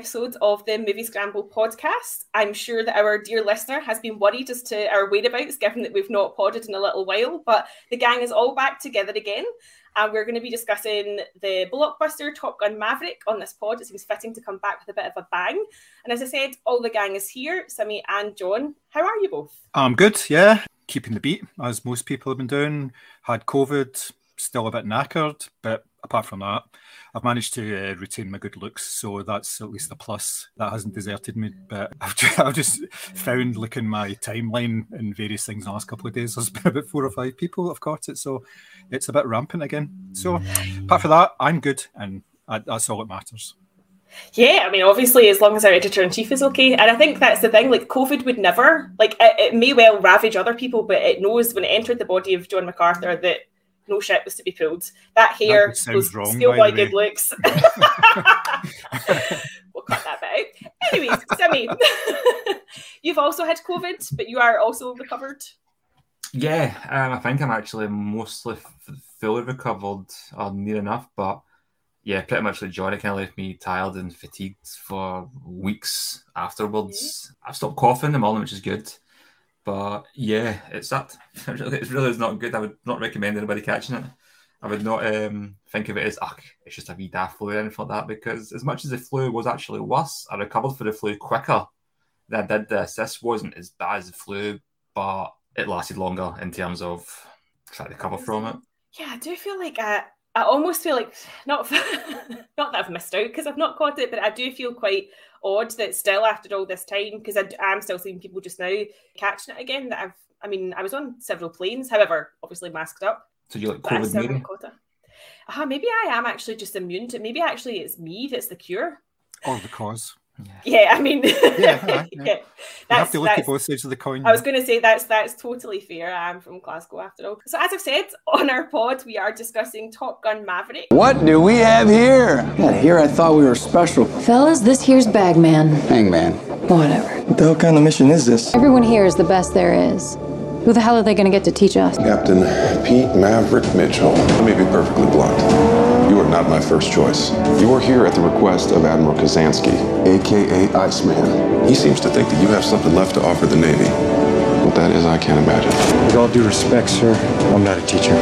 episode of the Movie Scramble podcast. I'm sure that our dear listener has been worried as to our whereabouts, given that we've not podded in a little while, but the gang is all back together again. And we're going to be discussing the blockbuster Top Gun Maverick on this pod. It seems fitting to come back with a bit of a bang. And as I said, all the gang is here Simi and John. How are you both? I'm good, yeah. Keeping the beat, as most people have been doing. Had COVID, still a bit knackered, but apart from that, I've managed to uh, retain my good looks, so that's at least a plus. That hasn't deserted me. But I've just, I've just found looking my timeline and various things in the last couple of days. There's been about four or five people have caught it, so it's a bit rampant again. So apart from that, I'm good, and I, that's all that matters. Yeah, I mean, obviously, as long as our editor in chief is okay, and I think that's the thing. Like, COVID would never, like, it, it may well ravage other people, but it knows when it entered the body of John MacArthur that no shit was to be pulled. That hair That was sounds wrong, still by by the good looks. we'll cut that bit out. Anyways, Simi, you've also had COVID, but you are also recovered. Yeah, um, I think I'm actually mostly f- fully recovered or near enough, but yeah, pretty much like John, it kind of left me tired and fatigued for weeks afterwards. I've stopped coughing in the morning, which is good, but yeah, it's that. It really, is not good. I would not recommend anybody catching it. I would not um, think of it as, ah, it's just a wee daft flu or anything like that, because as much as the flu was actually worse, I recovered for the flu quicker than I did this. This wasn't as bad as the flu, but it lasted longer in terms of trying to recover from it. Yeah, I do feel like I, I almost feel like not not that I've missed out because I've not caught it, but I do feel quite odd that still after all this time because I am still seeing people just now catching it again. That I've, I mean, I was on several planes, however, obviously masked up. So you like COVID caught it. Ah, maybe I am actually just immune to. Maybe actually it's me that's the cure. Or the cause. Yeah, I mean, Yeah, aye, yeah. yeah. You have to look at that's- both sides of the coin. I was going to say that's that's totally fair. I'm from Glasgow after all. So as I've said on our pod, we are discussing Top Gun Maverick. What do we have here? God, here I thought we were special. Fellas, this here's Bagman. Hangman. Whatever. What the hell kind of mission is this? Everyone here is the best there is. Who the hell are they gonna get to teach us? Captain Pete Maverick Mitchell. Let me be perfectly blunt. Not my first choice. You are here at the request of Admiral Kazansky, aka Iceman. He seems to think that you have something left to offer the Navy. What that is, I can't imagine. With all due respect, sir, I'm not a teacher.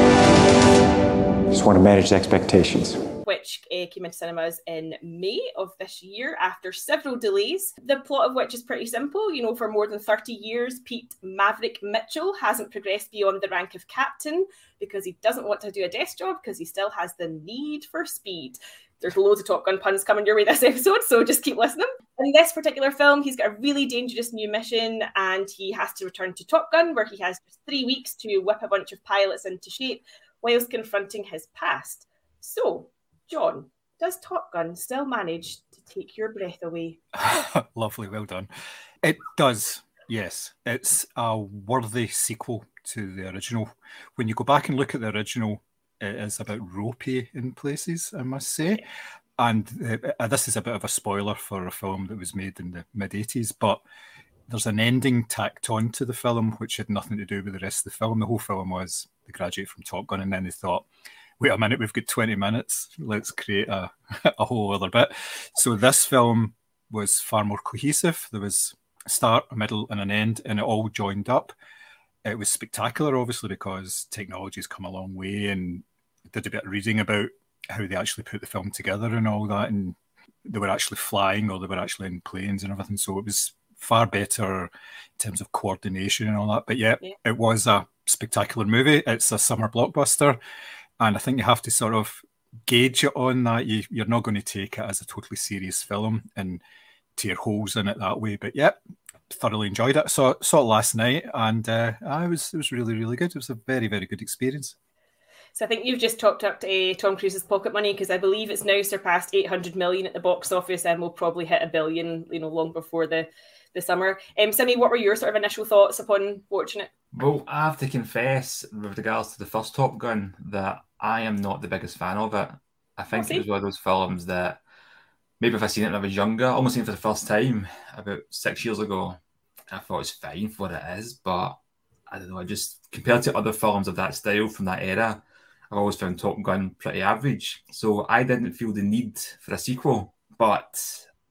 Just want to manage expectations. Which uh, came into cinemas in May of this year after several delays. The plot of which is pretty simple. You know, for more than 30 years, Pete Maverick Mitchell hasn't progressed beyond the rank of captain because he doesn't want to do a desk job because he still has the need for speed. There's loads of Top Gun puns coming your way this episode, so just keep listening. In this particular film, he's got a really dangerous new mission and he has to return to Top Gun, where he has just three weeks to whip a bunch of pilots into shape whilst confronting his past. So, John, does Top Gun still manage to take your breath away? Lovely, well done. It does, yes. It's a worthy sequel to the original. When you go back and look at the original, it is a bit ropey in places, I must say. And uh, this is a bit of a spoiler for a film that was made in the mid 80s, but there's an ending tacked on to the film which had nothing to do with the rest of the film. The whole film was the graduate from Top Gun, and then they thought, wait a minute, we've got 20 minutes, let's create a, a whole other bit. So this film was far more cohesive. There was a start, a middle, and an end, and it all joined up. It was spectacular, obviously, because technology's come a long way, and I did a bit of reading about how they actually put the film together and all that, and they were actually flying or they were actually in planes and everything. So it was far better in terms of coordination and all that. But yeah, Yeah. it was a spectacular movie. It's a summer blockbuster, and I think you have to sort of gauge it on that. You, you're not going to take it as a totally serious film and tear holes in it that way. But yeah, thoroughly enjoyed it. Saw saw it last night, and uh, I was it was really really good. It was a very very good experience. So I think you've just topped up to Tom Cruise's pocket money because I believe it's now surpassed 800 million at the box office and will probably hit a billion, you know, long before the the summer. Um, Simi, what were your sort of initial thoughts upon watching it? Well, I have to confess, with regards to the first Top Gun, that I am not the biggest fan of it. I think it was one of those films that maybe if I seen it when I was younger, almost seen it for the first time about six years ago, I thought it was fine for what it is, but I don't know, I just compared to other films of that style from that era, I've always found Top Gun pretty average. So I didn't feel the need for a sequel, but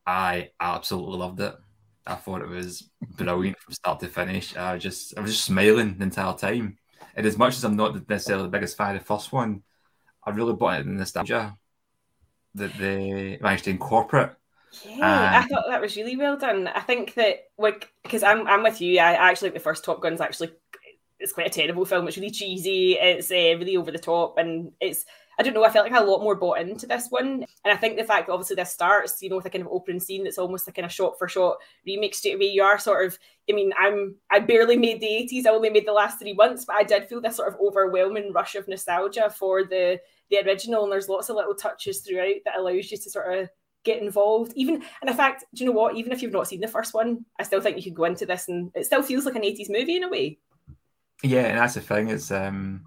I absolutely loved it. I thought it was brilliant from start to finish. I just I was just smiling the entire time. And as much as I'm not necessarily the biggest fan of the first one, I really bought it in the nostalgia that they managed to incorporate. Yeah, I thought that was really well done. I think that like because I'm I'm with you. I, actually the first Top Gun's actually it's quite a terrible film. It's really cheesy. It's uh, really over the top, and it's I don't know. I felt like I a lot more bought into this one, and I think the fact that obviously this starts, you know, with a kind of opening scene that's almost like a kind of shot for shot remake straight away. You are sort of. I mean, I'm I barely made the eighties. I only made the last three months, but I did feel this sort of overwhelming rush of nostalgia for the the original, and there's lots of little touches throughout that allows you to sort of get involved. Even and in fact, do you know what? Even if you've not seen the first one, I still think you could go into this and it still feels like an 80s movie in a way. Yeah, and that's the thing is, um,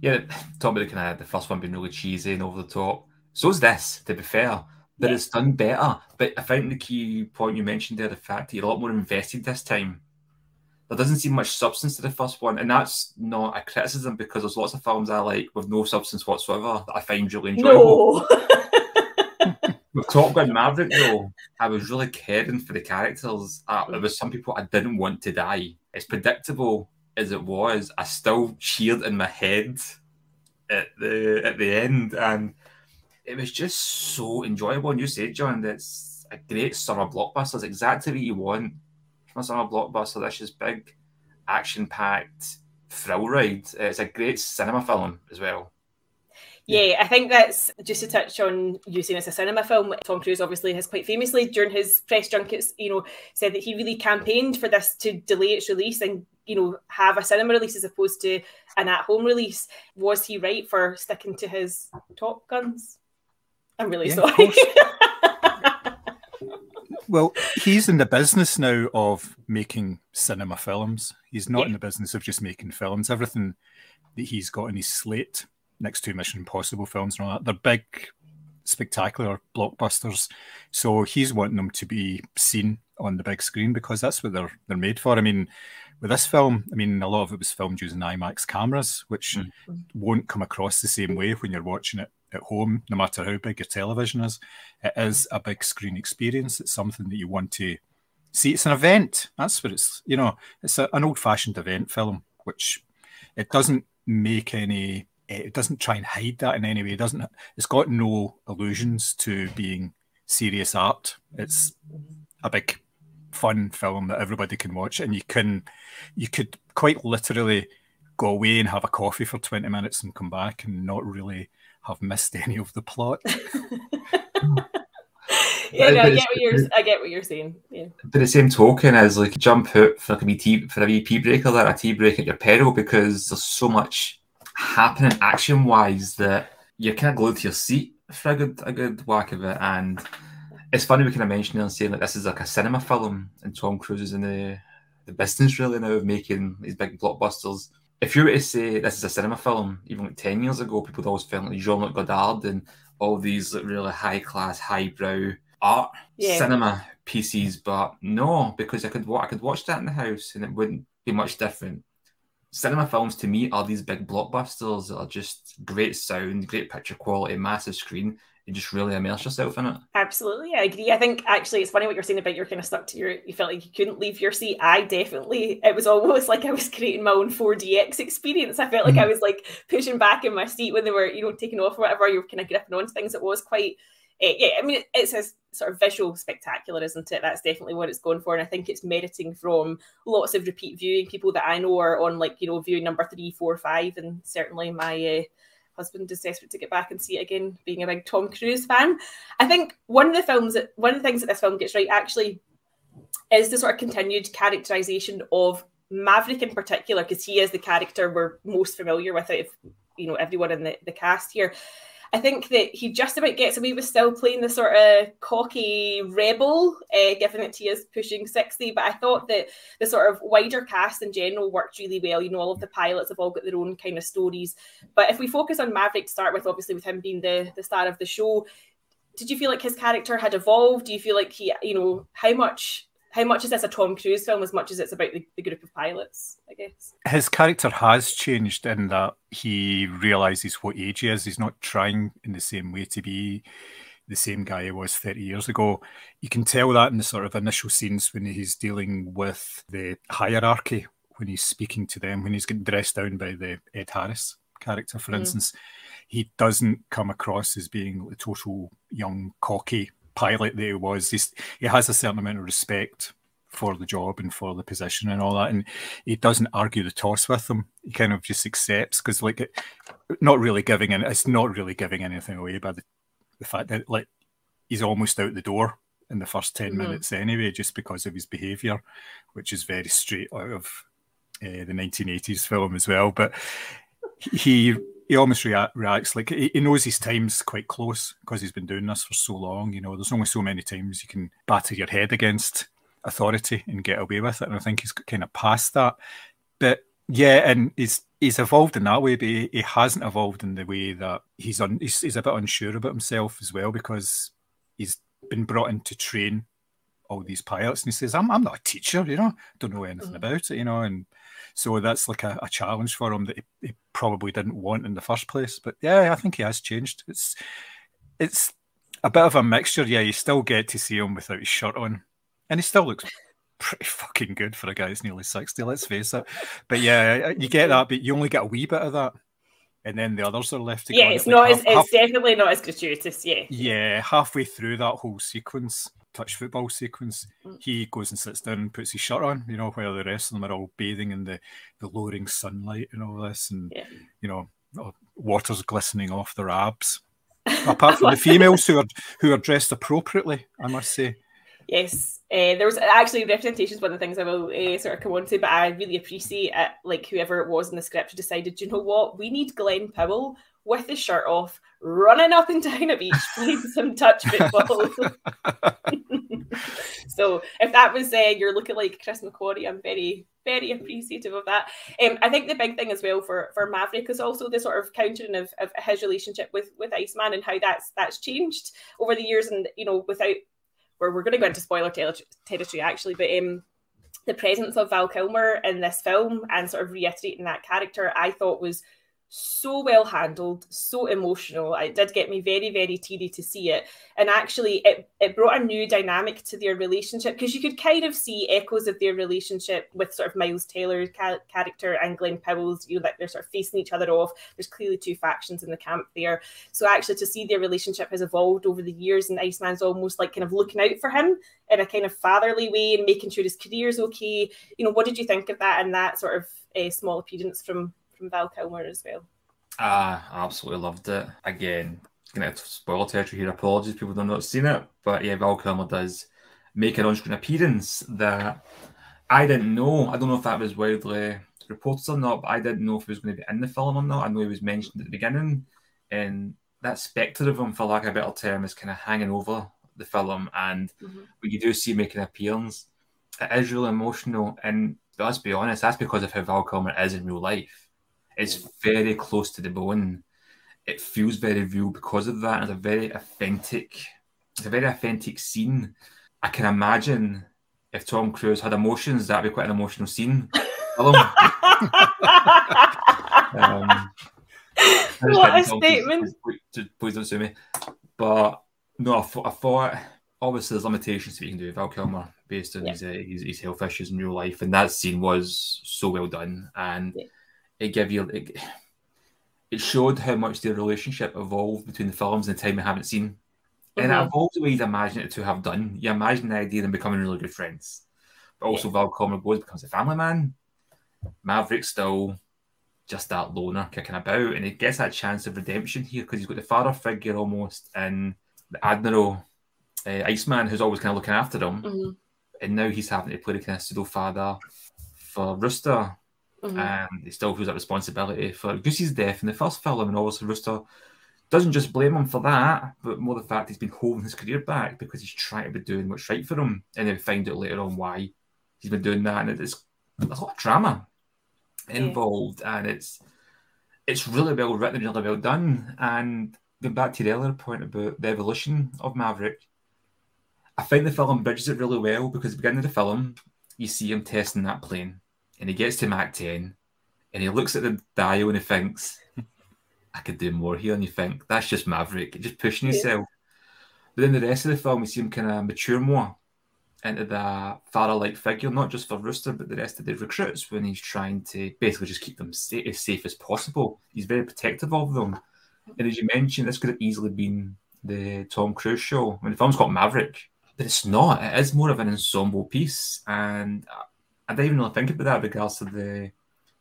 yeah, talking about the kind of the first one being really cheesy and over the top. So is this, to be fair, but yeah. it's done better. But I think the key point you mentioned there, the fact that you're a lot more invested this time. There doesn't seem much substance to the first one, and that's not a criticism because there's lots of films I like with no substance whatsoever that I find really enjoyable. No. with Top Gun Maverick, though, I was really caring for the characters. Uh, there was some people I didn't want to die. It's predictable as it was. I still cheered in my head at the at the end, and it was just so enjoyable. And you said, John, that's a great summer blockbuster. It's exactly what you want from a summer blockbuster. This is big, action-packed thrill ride. It's a great cinema film as well. Yeah, I think that's just to touch on you saying it's a cinema film. Tom Cruise obviously has quite famously during his press junkets, you know, said that he really campaigned for this to delay its release and you know have a cinema release as opposed to an at-home release. Was he right for sticking to his Top Guns? I'm really yeah, sorry. well, he's in the business now of making cinema films. He's not yeah. in the business of just making films. Everything that he's got in his slate next two Mission Impossible films and all that. They're big, spectacular blockbusters. So he's wanting them to be seen on the big screen because that's what they're they're made for. I mean, with this film, I mean, a lot of it was filmed using IMAX cameras, which mm-hmm. won't come across the same way when you're watching it at home, no matter how big your television is. It is a big screen experience. It's something that you want to see. It's an event. That's what it's, you know, it's a, an old fashioned event film, which it doesn't make any it doesn't try and hide that in any way. It doesn't. It's got no allusions to being serious art. It's a big fun film that everybody can watch, and you can you could quite literally go away and have a coffee for twenty minutes and come back and not really have missed any of the plot. yeah, no, I get what you're. I get what you're saying. Yeah. But the same token as like jump out for like a wee tea for a wee pee break or a tea break at your peril because there's so much happening action wise that you're kind of glued to your seat for a good a good whack of it. And it's funny we kind of mentioned and saying like this is like a cinema film, and Tom Cruise is in the the business really now of making these big blockbusters. If you were to say this is a cinema film, even like ten years ago, people would always felt like Jean-Luc Godard and all these like, really high class, highbrow art yeah. cinema pieces. But no, because I could I could watch that in the house and it wouldn't be much different cinema films to me are these big blockbusters that are just great sound, great picture quality, massive screen. You just really immerse yourself in it. Absolutely, I agree. I think actually it's funny what you're saying about you're kind of stuck to your. You felt like you couldn't leave your seat. I definitely. It was almost like I was creating my own 4DX experience. I felt like I mm-hmm. was like pushing back in my seat when they were, you know, taking off or whatever. You were kind of gripping on things. It was quite it, yeah, I mean, it's a sort of visual spectacular, isn't it? That's definitely what it's going for, and I think it's meriting from lots of repeat viewing. People that I know are on like you know viewing number three, four, five, and certainly my uh, husband is desperate to get back and see it again, being a big Tom Cruise fan. I think one of the films that one of the things that this film gets right actually is the sort of continued characterization of Maverick in particular, because he is the character we're most familiar with out of you know everyone in the, the cast here. I think that he just about gets away with still playing the sort of cocky rebel, uh, given that he is pushing 60. But I thought that the sort of wider cast in general worked really well. You know, all of the pilots have all got their own kind of stories. But if we focus on Maverick to start with, obviously with him being the, the star of the show, did you feel like his character had evolved? Do you feel like he, you know, how much how much is this a Tom Cruise film as much as it's about the, the, group of pilots, I guess? His character has changed in that he realizes what age he is. He's not trying in the same way to be the same guy he was 30 years ago. You can tell that in the sort of initial scenes when he's dealing with the hierarchy, when he's speaking to them, when he's getting dressed down by the Ed Harris character, for mm. instance. He doesn't come across as being the total young, cocky pilot that he was. He's, he has a certain amount of respect for the job and for the position and all that. And he doesn't argue the toss with them. He kind of just accepts because, like, it, not really giving in. It's not really giving anything away by the the fact that like he's almost out the door in the first 10 mm-hmm. minutes anyway, just because of his behaviour, which is very straight out of uh, the 1980s film as well. But he he almost rea- reacts like he, he, knows his time's quite close because he's been doing this for so long. You know, there's only so many times you can batter your head against authority and get away with it. And I think he's kind of past that. But yeah, and he's he's evolved in that way, but he, he hasn't evolved in the way that he's un, he's, he's a bit unsure about himself as well because he's been brought in to train all these pilots, and he says, "I'm I'm not a teacher, you know, don't know anything mm. about it, you know," and so that's like a, a challenge for him that he, he, probably didn't want in the first place. But yeah, I think he has changed. It's it's a bit of a mixture. Yeah, you still get to see him without his shirt on, and he still looks pretty fucking good for a guy who's nearly 60, let's face it. But yeah, you get that, but you only get a wee bit of that. And then the others are left to go. Yeah, it's like not half, as, it's half, definitely not as gratuitous, yeah. Yeah, halfway through that whole sequence, touch football sequence, mm. he goes and sits down and puts his shirt on, you know, while the rest of them are all bathing in the, the lowering sunlight and all this, and yeah. you know, water's glistening off their abs. Apart from the females who are who are dressed appropriately, I must say. Yes, uh, there was actually representations. One of the things I will uh, sort of come on to, but I really appreciate it. Like whoever it was in the script decided, you know what, we need Glenn Powell with his shirt off, running up and down a beach playing some touch football. so if that was uh, you're looking like Chris McQuarrie, I'm very very appreciative of that. Um, I think the big thing as well for for Maverick is also the sort of countering of, of his relationship with with Iceman and how that's that's changed over the years, and you know without where we're going to go into spoiler territory actually, but um, the presence of Val Kilmer in this film and sort of reiterating that character, I thought was so well handled, so emotional. It did get me very, very teary to see it. And actually, it, it brought a new dynamic to their relationship because you could kind of see echoes of their relationship with sort of Miles Teller's ca- character and Glenn Powell's, you know, like they're sort of facing each other off. There's clearly two factions in the camp there. So actually, to see their relationship has evolved over the years and Iceman's almost like kind of looking out for him in a kind of fatherly way and making sure his career's okay. You know, what did you think of that and that sort of a small appearance from from Val Kilmer as well. Ah, I absolutely loved it. Again, to spoil territory here. Apologies, people have not seen it, but yeah, Val Kilmer does make an on-screen appearance that I didn't know. I don't know if that was widely reported or not, but I didn't know if he was going to be in the film or not. I know he was mentioned at the beginning, and that spectre of him, for lack of a better term, is kind of hanging over the film. And mm-hmm. when you do see him make an appearance, it is really emotional. And let's be honest, that's because of how Val Kilmer is in real life. It's very close to the bone. It feels very real because of that. It's a very authentic, it's a very authentic scene. I can imagine if Tom Cruise had emotions, that'd be quite an emotional scene. um, what a statement! Please, please don't sue me. But no, I, thought, I thought obviously there's limitations to what you can do with Val Kilmer based on yeah. his, uh, his, his health issues in real life, and that scene was so well done. And yeah it gave you it, it showed how much their relationship evolved between the films and the time we haven't seen. Mm-hmm. And it evolved the way you'd imagine it to have done. You imagine the idea of them becoming really good friends. But also yeah. Val Kilmer goes becomes a family man. Maverick's still just that loner kicking about, and he gets that chance of redemption here because he's got the father figure almost and the Admiral uh, Iceman who's always kind of looking after him. Mm-hmm. And now he's having to play the kind of pseudo father for Rooster Mm-hmm. Um, he still feels that responsibility for Goosey's death in the first film, and obviously Rooster doesn't just blame him for that, but more the fact he's been holding his career back because he's trying to be doing what's right for him, and then find out later on why he's been doing that, and it's there's a lot of drama involved, yeah. and it's it's really well written, and really well done, and going back to the earlier point about the evolution of Maverick, I find the film bridges it really well because at the beginning of the film, you see him testing that plane and he gets to Mach 10 and he looks at the dial and he thinks, I could do more here. And you think, that's just Maverick, just pushing yeah. yourself. But then the rest of the film, we see him kind of mature more into the father-like figure, not just for Rooster, but the rest of the recruits when he's trying to basically just keep them sa- as safe as possible. He's very protective of them. And as you mentioned, this could have easily been the Tom Cruise show. I mean, the film's called Maverick, but it's not. It is more of an ensemble piece. And uh, I didn't even really think about that in regards to the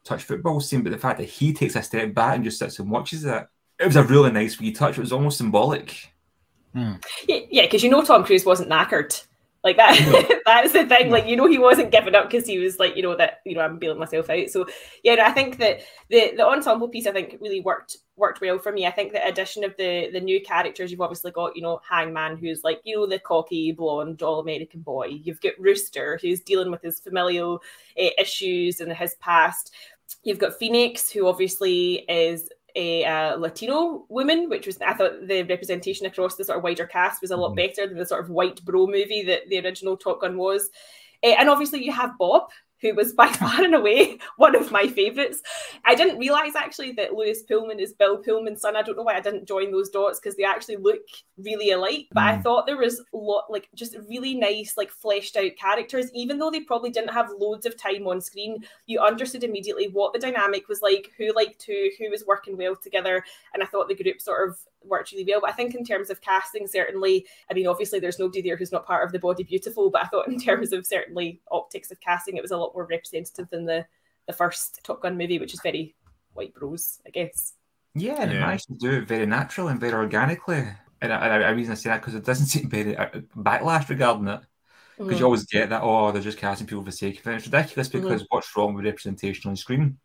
touch football scene, but the fact that he takes a step back and just sits and watches it, it was a really nice wee touch. It was almost symbolic. Hmm. Yeah, because you know Tom Cruise wasn't knackered. Like that, that's the thing. Like you know, he wasn't giving up because he was like, you know, that you know, I'm bailing myself out. So yeah, no, I think that the the ensemble piece, I think, really worked worked well for me. I think the addition of the the new characters, you've obviously got, you know, Hangman, who's like, you know, the cocky blonde all American boy. You've got Rooster, who's dealing with his familial uh, issues and his past. You've got Phoenix, who obviously is a uh, Latino woman, which was I thought the representation across the sort of wider cast was a lot better than the sort of white bro movie that the original Top Gun was. Uh, and obviously you have Bob, who was by far and away one of my favourites. I didn't realise actually that Lewis Pullman is Bill Pullman's son. I don't know why I didn't join those dots because they actually look really alike. But I hmm. thought there was a lot like just really nice, like fleshed out characters, even though they probably didn't have loads of time on screen. You understood immediately what the dynamic was like, who liked who, who was working well together. And I thought the group sort of worked really well. But I think in terms of casting, certainly, I mean, obviously there's nobody there who's not part of the body beautiful, but I thought in terms of certainly optics of casting, it was a lot more representative than the the first Top Gun movie, which is very white bros, I guess. Yeah, and it Yeah. managed to do it very natural and very organically. And I, I, I reason I say that because it doesn't seem very uh, backlash regarding it. Because Mhm. you always get that, oh, they're just casting people for sake of it. It's ridiculous because what's wrong with representation on screen?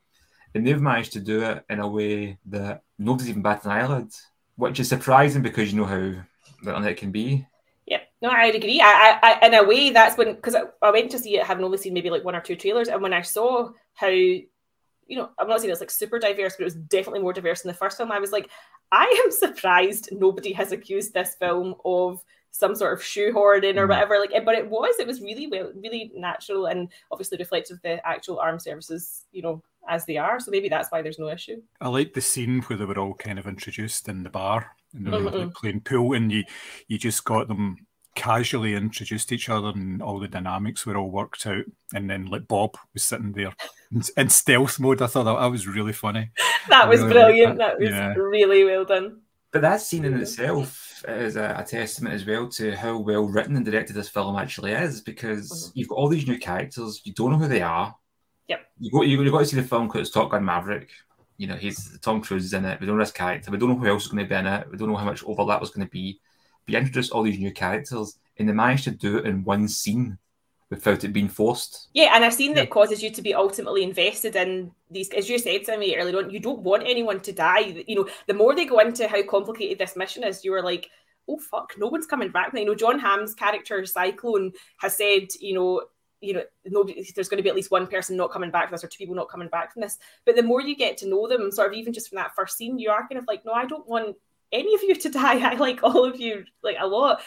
And they've managed to do it in a way that nobody's even batting an eyelid, which is surprising because you know how little it can be. Yeah, no, I agree. I, I, I in a way, that's when because I, I went to see it, having only seen maybe like one or two trailers, and when I saw how, you know, I'm not saying it's like super diverse, but it was definitely more diverse than the first film. I was like, I am surprised nobody has accused this film of some sort of shoehorning or Mm. whatever. Like, but it was, it was really well, really natural, and obviously reflective of the actual armed services, you know, as they are. So maybe that's why there's no issue. I like the scene where they were all kind of introduced in the bar and they were Mhm. like playing pool, and you you just got them casually introduced each other, and all the dynamics were all worked out. And then like Bob was sitting there in, in stealth mode. I thought that, that was really funny. That was Really brilliant. that. That was Yeah. really well done. But that scene in itself is a, a testament as well to how well written and directed this film actually is because you've got all these new characters, you don't know who they are. Yep. You go, you, got to see the film because it's Top Gun Maverick. You know, he's Tom Cruise is in it. We don't know his character. We don't know who else is going to be in it. We don't know how much overlap was going to be. But you introduce all these new characters, and they managed to do it in one scene without it being forced. Yeah, and I've seen that causes you to be ultimately invested in these. As you said to me earlier on, you don't want anyone to die. You know, the more they go into how complicated this mission is, you are like, oh fuck, no one's coming back. You know, John Hamm's character Cyclone has said, you know, you know, nobody, there's going to be at least one person not coming back from this, or two people not coming back from this. But the more you get to know them, sort of even just from that first scene, you are kind of like, no, I don't want any of you to die. I like all of you like a lot.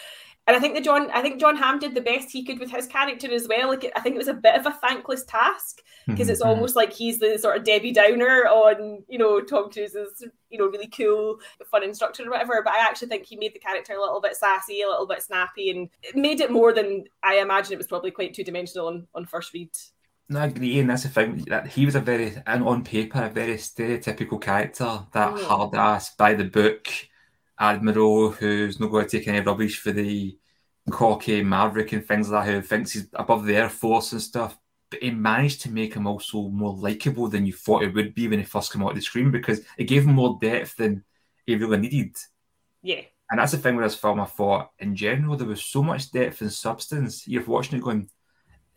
And I think that John, I think John Hamm did the best he could with his character as well. Like I think it was a bit of a thankless task because it's Mhm. almost like he's the sort of Debbie Downer on, you know, Tom Cruise's, you know, really cool, fun instructor or whatever. But I actually think he made the character a little bit sassy, a little bit snappy, and it made it more than I imagine it was probably quite two dimensional on, on first read. No, I agree, and that's the thing. That he was a very, and on paper, a very stereotypical character. That Mm. hard ass, by the book admiral who's not going to take any rubbish for the cocky maverick and things like that. Who thinks he's above the air force and stuff. But he managed to make him also more likable than you thought it would be when he first came out of the screen because it gave him more depth than he really needed. Yeah. And that's the thing with this film. I thought, in general, there was so much depth and substance. You're watching it going,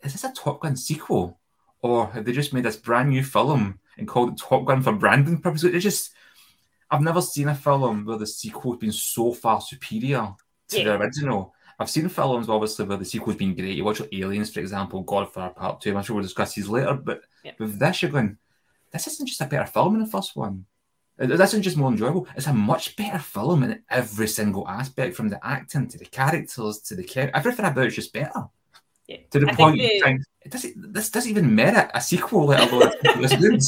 is this a Top Gun sequel? Or have they just made this brand new film and called it Top Gun for branding purposes? It's just, I've never seen a film where the sequel has been so far superior to Yeah. the original. I've seen films, obviously, where the sequel's been great. You watch Aliens, for example, Godfather Part 2. I'm sure we'll discuss these later. But Yeah. with this, you're going, this isn't just a better film than the first one. This isn't just more enjoyable. It's a much better film in every single aspect, from the acting to the characters to the character. Everything about it's just better. Yeah. To the I point the- think it doesn't. This doesn't even merit a sequel, let alone good.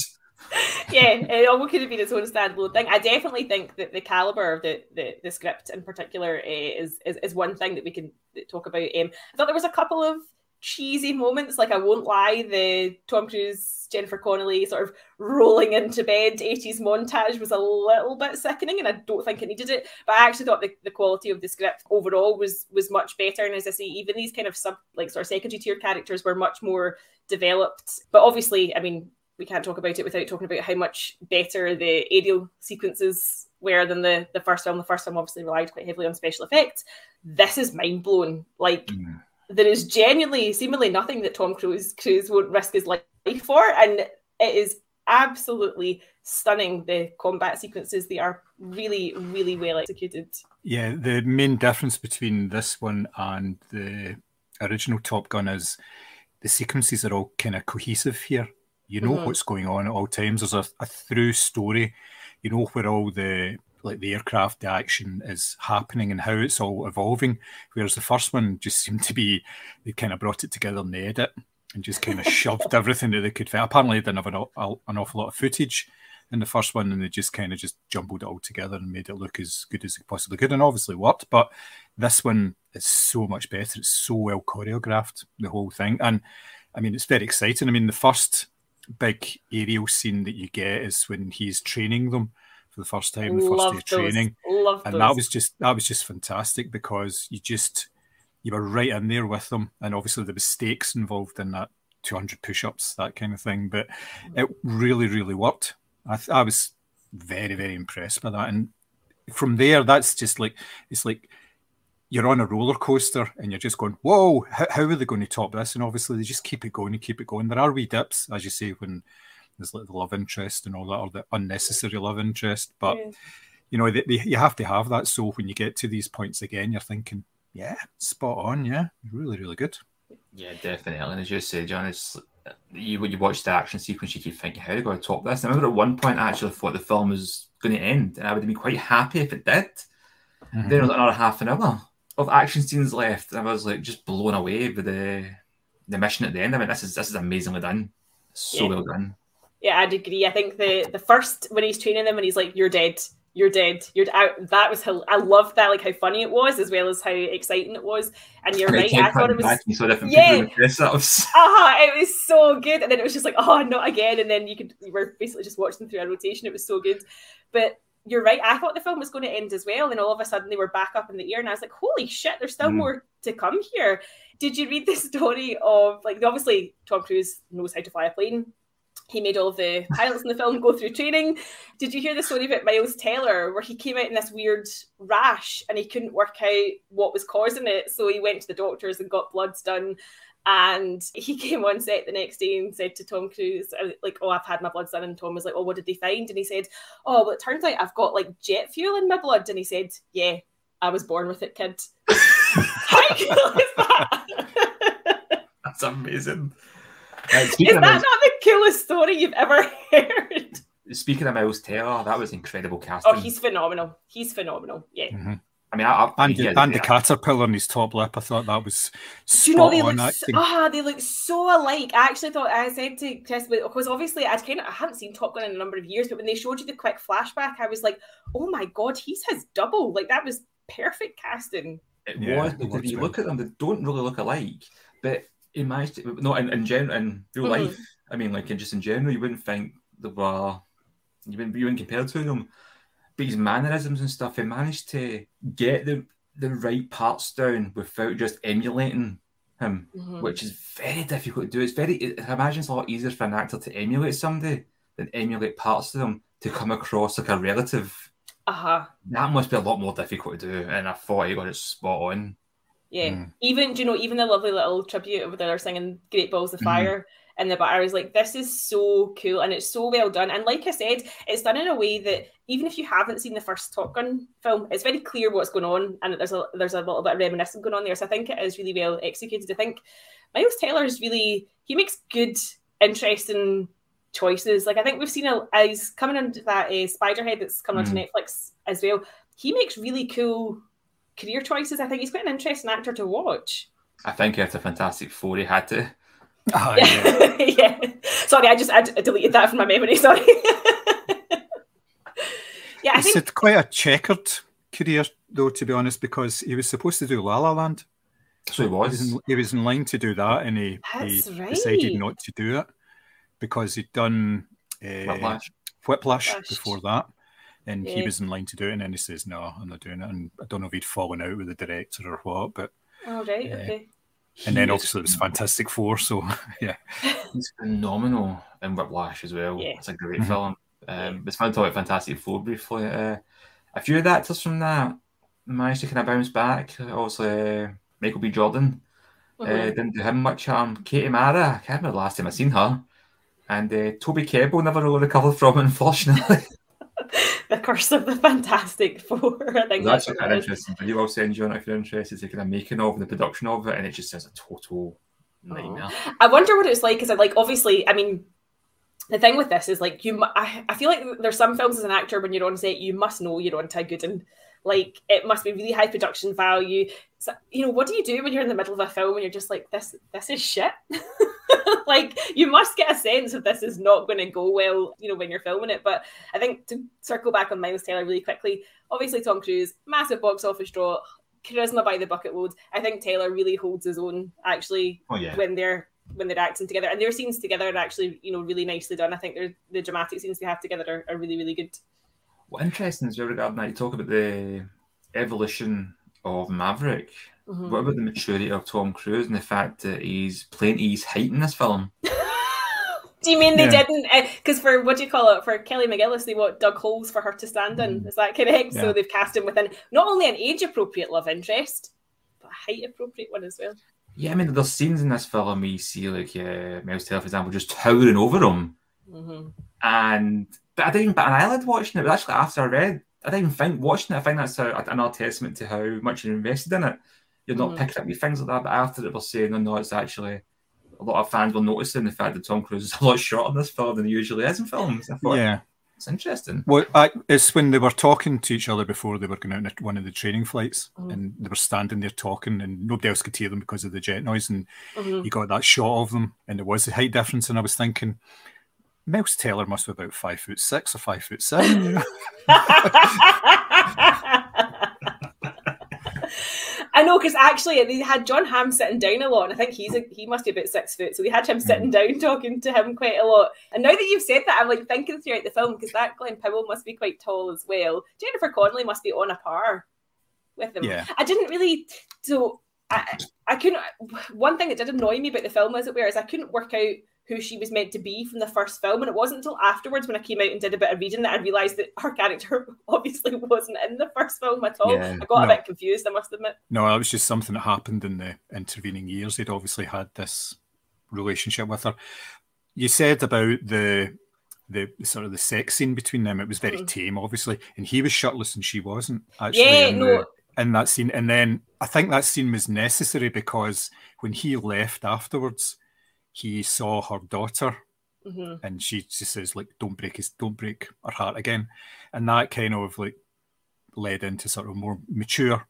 yeah, it could have been its own standalone thing. I definitely think that the caliber of the, the, the script in particular uh, is, is is one thing that we can talk about. Um, I thought there was a couple of cheesy moments. Like I won't lie, the Tom Cruise, Jennifer Connelly sort of rolling into bed 80s montage was a little bit sickening, and I don't think it needed it. But I actually thought the, the quality of the script overall was was much better. And as I say, even these kind of sub like sort of secondary tier characters were much more developed. But obviously, I mean, we can't talk about it without talking about how much better the aerial sequences were than the the first film. The first film obviously relied quite heavily on special effects. This is mind blowing. Like. Mm there is genuinely, seemingly nothing that Tom Cruise, Cruise won't risk his life for, and it is absolutely stunning. The combat sequences they are really, really well executed. Yeah, the main difference between this one and the original Top Gun is the sequences are all kind of cohesive here. You know mm-hmm. what's going on at all times. There's a, a through story. You know where all the like the aircraft, the action is happening and how it's all evolving. Whereas the first one just seemed to be they kind of brought it together in the edit and just kind of shoved everything that they could fit. Apparently, they didn't have an, an awful lot of footage in the first one, and they just kind of just jumbled it all together and made it look as good as it possibly could, and obviously worked. But this one is so much better. It's so well choreographed, the whole thing, and I mean, it's very exciting. I mean, the first big aerial scene that you get is when he's training them for the first time, the first day of training. Love and those. that was just that was just fantastic because you just you were right in there with them, and obviously there was stakes involved in that 200 push-ups, that kind of thing. But mm. it really, really worked. I, I was very, very impressed by that. And from there, that's just like it's like you're on a roller coaster and you're just going, whoa, how, how, are they going to top this? And obviously, they just keep it going and keep it going. There are wee dips, as you say, when there's like the love interest and all that, or the unnecessary love interest. But yeah. you know, they, they, you have to have that. So when you get to these points again, you're thinking, yeah, spot on. Yeah, really, really good. Yeah, definitely. And as you say, John, it's you when you watch the action sequence, you keep thinking, how are they going to top this? And I remember at one point, I actually thought the film was going to end, and I would have been quite happy if it did. Mm-hmm. Then there was another half an hour of action scenes left, and I was like just blown away by the the mission at the end. I mean, this is this is amazingly done, so yeah. well done. Yeah, I'd agree. I think the the first when he's training them and he's like, "You're dead, you're dead, you're out." That was I loved that, like how funny it was as well as how exciting it was. And you're right, I thought it was so different. yeah, uh-huh, it was so good. And then it was just like, oh, not again. And then you could you were basically just watching through a rotation. It was so good, but you're right. I thought the film was going to end as well, and all of a sudden they were back up in the air, and I was like, "Holy shit! There's still mm. more to come here." Did you read the story of like obviously Tom Cruise knows how to fly a plane? he made all the pilots in the film go through training. Did you hear the story about Miles Teller, where he came out in this weird rash and he couldn't work out what was causing it? So he went to the doctors and got bloods done. And he came on set the next day and said to Tom Cruise, uh, like, oh, I've had my blood done. And Tom was like, oh, what did they find? And he said, oh, well, it turns out I've got like jet fuel in my blood. And he said, yeah, I was born with it, kid. How cool is that? That's amazing. Uh, Is that not the coolest story you've ever heard? Speaking of Miles Teller, that was incredible casting. Oh, he's phenomenal. He's phenomenal. Yeah. Mm-hmm. I mean, I, I, and, yeah, and the caterpillar on his top lip, I thought that was Do you know they look so, ah, they look so alike. I actually thought I said to Chris because obviously I'd kind of I hadn't seen Top Gun in a number of years, but when they showed you the quick flashback, I was like, oh my god, he's his double. Like that was perfect casting. It yeah, was, but if you look at them, they don't really look alike. But in my no in, in general in real mm-hmm. life i mean like in just in general you wouldn't think they were you wouldn't, you wouldn't compare to them but his mannerisms and stuff he managed to get the the right parts down without just emulating him mm-hmm. which is very difficult to do it's very i imagine it's a lot easier for an actor to emulate somebody than emulate parts of them to come across like a relative uh-huh that must be a lot more difficult to do and i thought he got it spot on yeah. Mm. Even, you know, even the lovely little tribute over there singing Great Balls of mm-hmm. Fire mm. In the back, I was like, this is so cool and it's so well done. And like I said, it's done in a way that even if you haven't seen the first Top Gun film, it's very clear what's going on and there's a there's a little bit of reminiscence going on there. So I think it is really well executed. I think Miles Teller is really he makes good, interesting choices. Like I think we've seen a he's coming into that uh, Spiderhead that's coming mm. onto Netflix as well. He makes really cool career choices. I think he's quite an interesting actor to watch. I think he had a Fantastic Four. He had to. Ah, yeah. yeah. Sorry, I just I deleted that from my memory. Sorry. yeah, I He's think quite a checkered career, though, to be honest, because he was supposed to do La La Land. So he He was was. in, he was in line to do that, and he, he That's decided not to do it because he'd done uh, Whiplash. Whiplash Whiplash. before that, and he was in line to do it, and then he says, "No, I'm not doing it." And I don't know if he'd fallen out with the director or what, but Oh right, Yeah. okay. And then obviously it was Fantastic Four, so yeah, He's phenomenal in Whiplash as well. Yeah. It's a great Mhm. film. Um, it's fun to talk about Fantastic Four briefly. Uh, a few of the actors from that managed to kind of bounce back. Obviously, uh, Michael B. Jordan uh, Mhm. didn't do him much harm. Katie Mara, I can't remember the last time I seen her. And uh, Toby Kebbell never really recovered from it, unfortunately. The curse of the Fantastic Four. I think That's that's a what kind it of is. interesting video I'll send you on if you're interested. The kind of making of the production of it, and it just says a total oh. nightmare. I wonder what it's like because, like, obviously, I mean, the thing with this is like you. I, I feel like there's some films as an actor when you're on set, you must know you're on to a good and like it must be really high production value. So, you know, what do you do when you're in the middle of a film and you're just like, this, this is shit. like you must get a sense of this is not going to go well, you know, when you're filming it. But I think to circle back on Miles Teller really quickly, obviously Tom Cruise, massive box office draw, charisma by the bucket load. I think Teller really holds his own actually Oh yeah, when they're when they're acting together and their scenes together are actually you know really nicely done i think they're the dramatic scenes they have together are, are really really good What interesting as is regarding that you talk about the evolution of Maverick. Mhm. What about the maturity of Tom Cruise and the fact that he's playing he's his height in this film? do you mean they Yeah. didn't because for what do you call it for kelly mcgillis they want dug holes for her to stand in is that correct so they've cast him within not only an age appropriate love interest but a height appropriate one as well Yeah, I mean, there's scenes in this film where you see, like, uh, Miles Teller, for example, just towering over him. mm-hmm. And but I didn't even bat an eyelid watching it. But actually, after I read, I didn't even think watching it. I think that's a, another testament to how much you're invested in it. You're not Mhm. picking up your things like that. But after it, we're saying, no, no, it's actually a lot of fans were noticing the fact that Tom Cruise is a lot shorter in this film than he usually is in films. I thought yeah. it's interesting. Well, I, it's when they were talking to each other before they were going out on one of the training flights, Mhm. and they were standing there talking, and nobody else could hear them because of the jet noise. And Mhm. you got that shot of them, and there was a height difference. And I was thinking, Miles Teller must be about five foot six or five foot seven. You know? I know because actually they had John Hamm sitting down a lot, and I think he's a, he must be about six foot, so they had him sitting mm. down talking to him quite a lot. And now that you've said that, I'm like thinking throughout the film because that Glenn Powell must be quite tall as well. Jennifer Connelly must be on a par with him. Yeah. I didn't really so I I couldn't. One thing that did annoy me about the film, as it were, is I couldn't work out who she was meant to be from the first film, and it wasn't until afterwards when I came out and did a bit of reading that I realised that her character obviously wasn't in the first film at all. Yeah, I got a bit confused, I must admit. No, that was just something that happened in the intervening years. They'd obviously had this relationship with her. You said about the the sort of the sex scene between them. It was very Mhm. tame, obviously, and he was shirtless and she wasn't. Actually, Yeah, in, no. the, in that scene. And then I think that scene was necessary because when he left afterwards, he saw her daughter hmm and she just says like don't break his don't break her heart again and that kind of like led into sort of more mature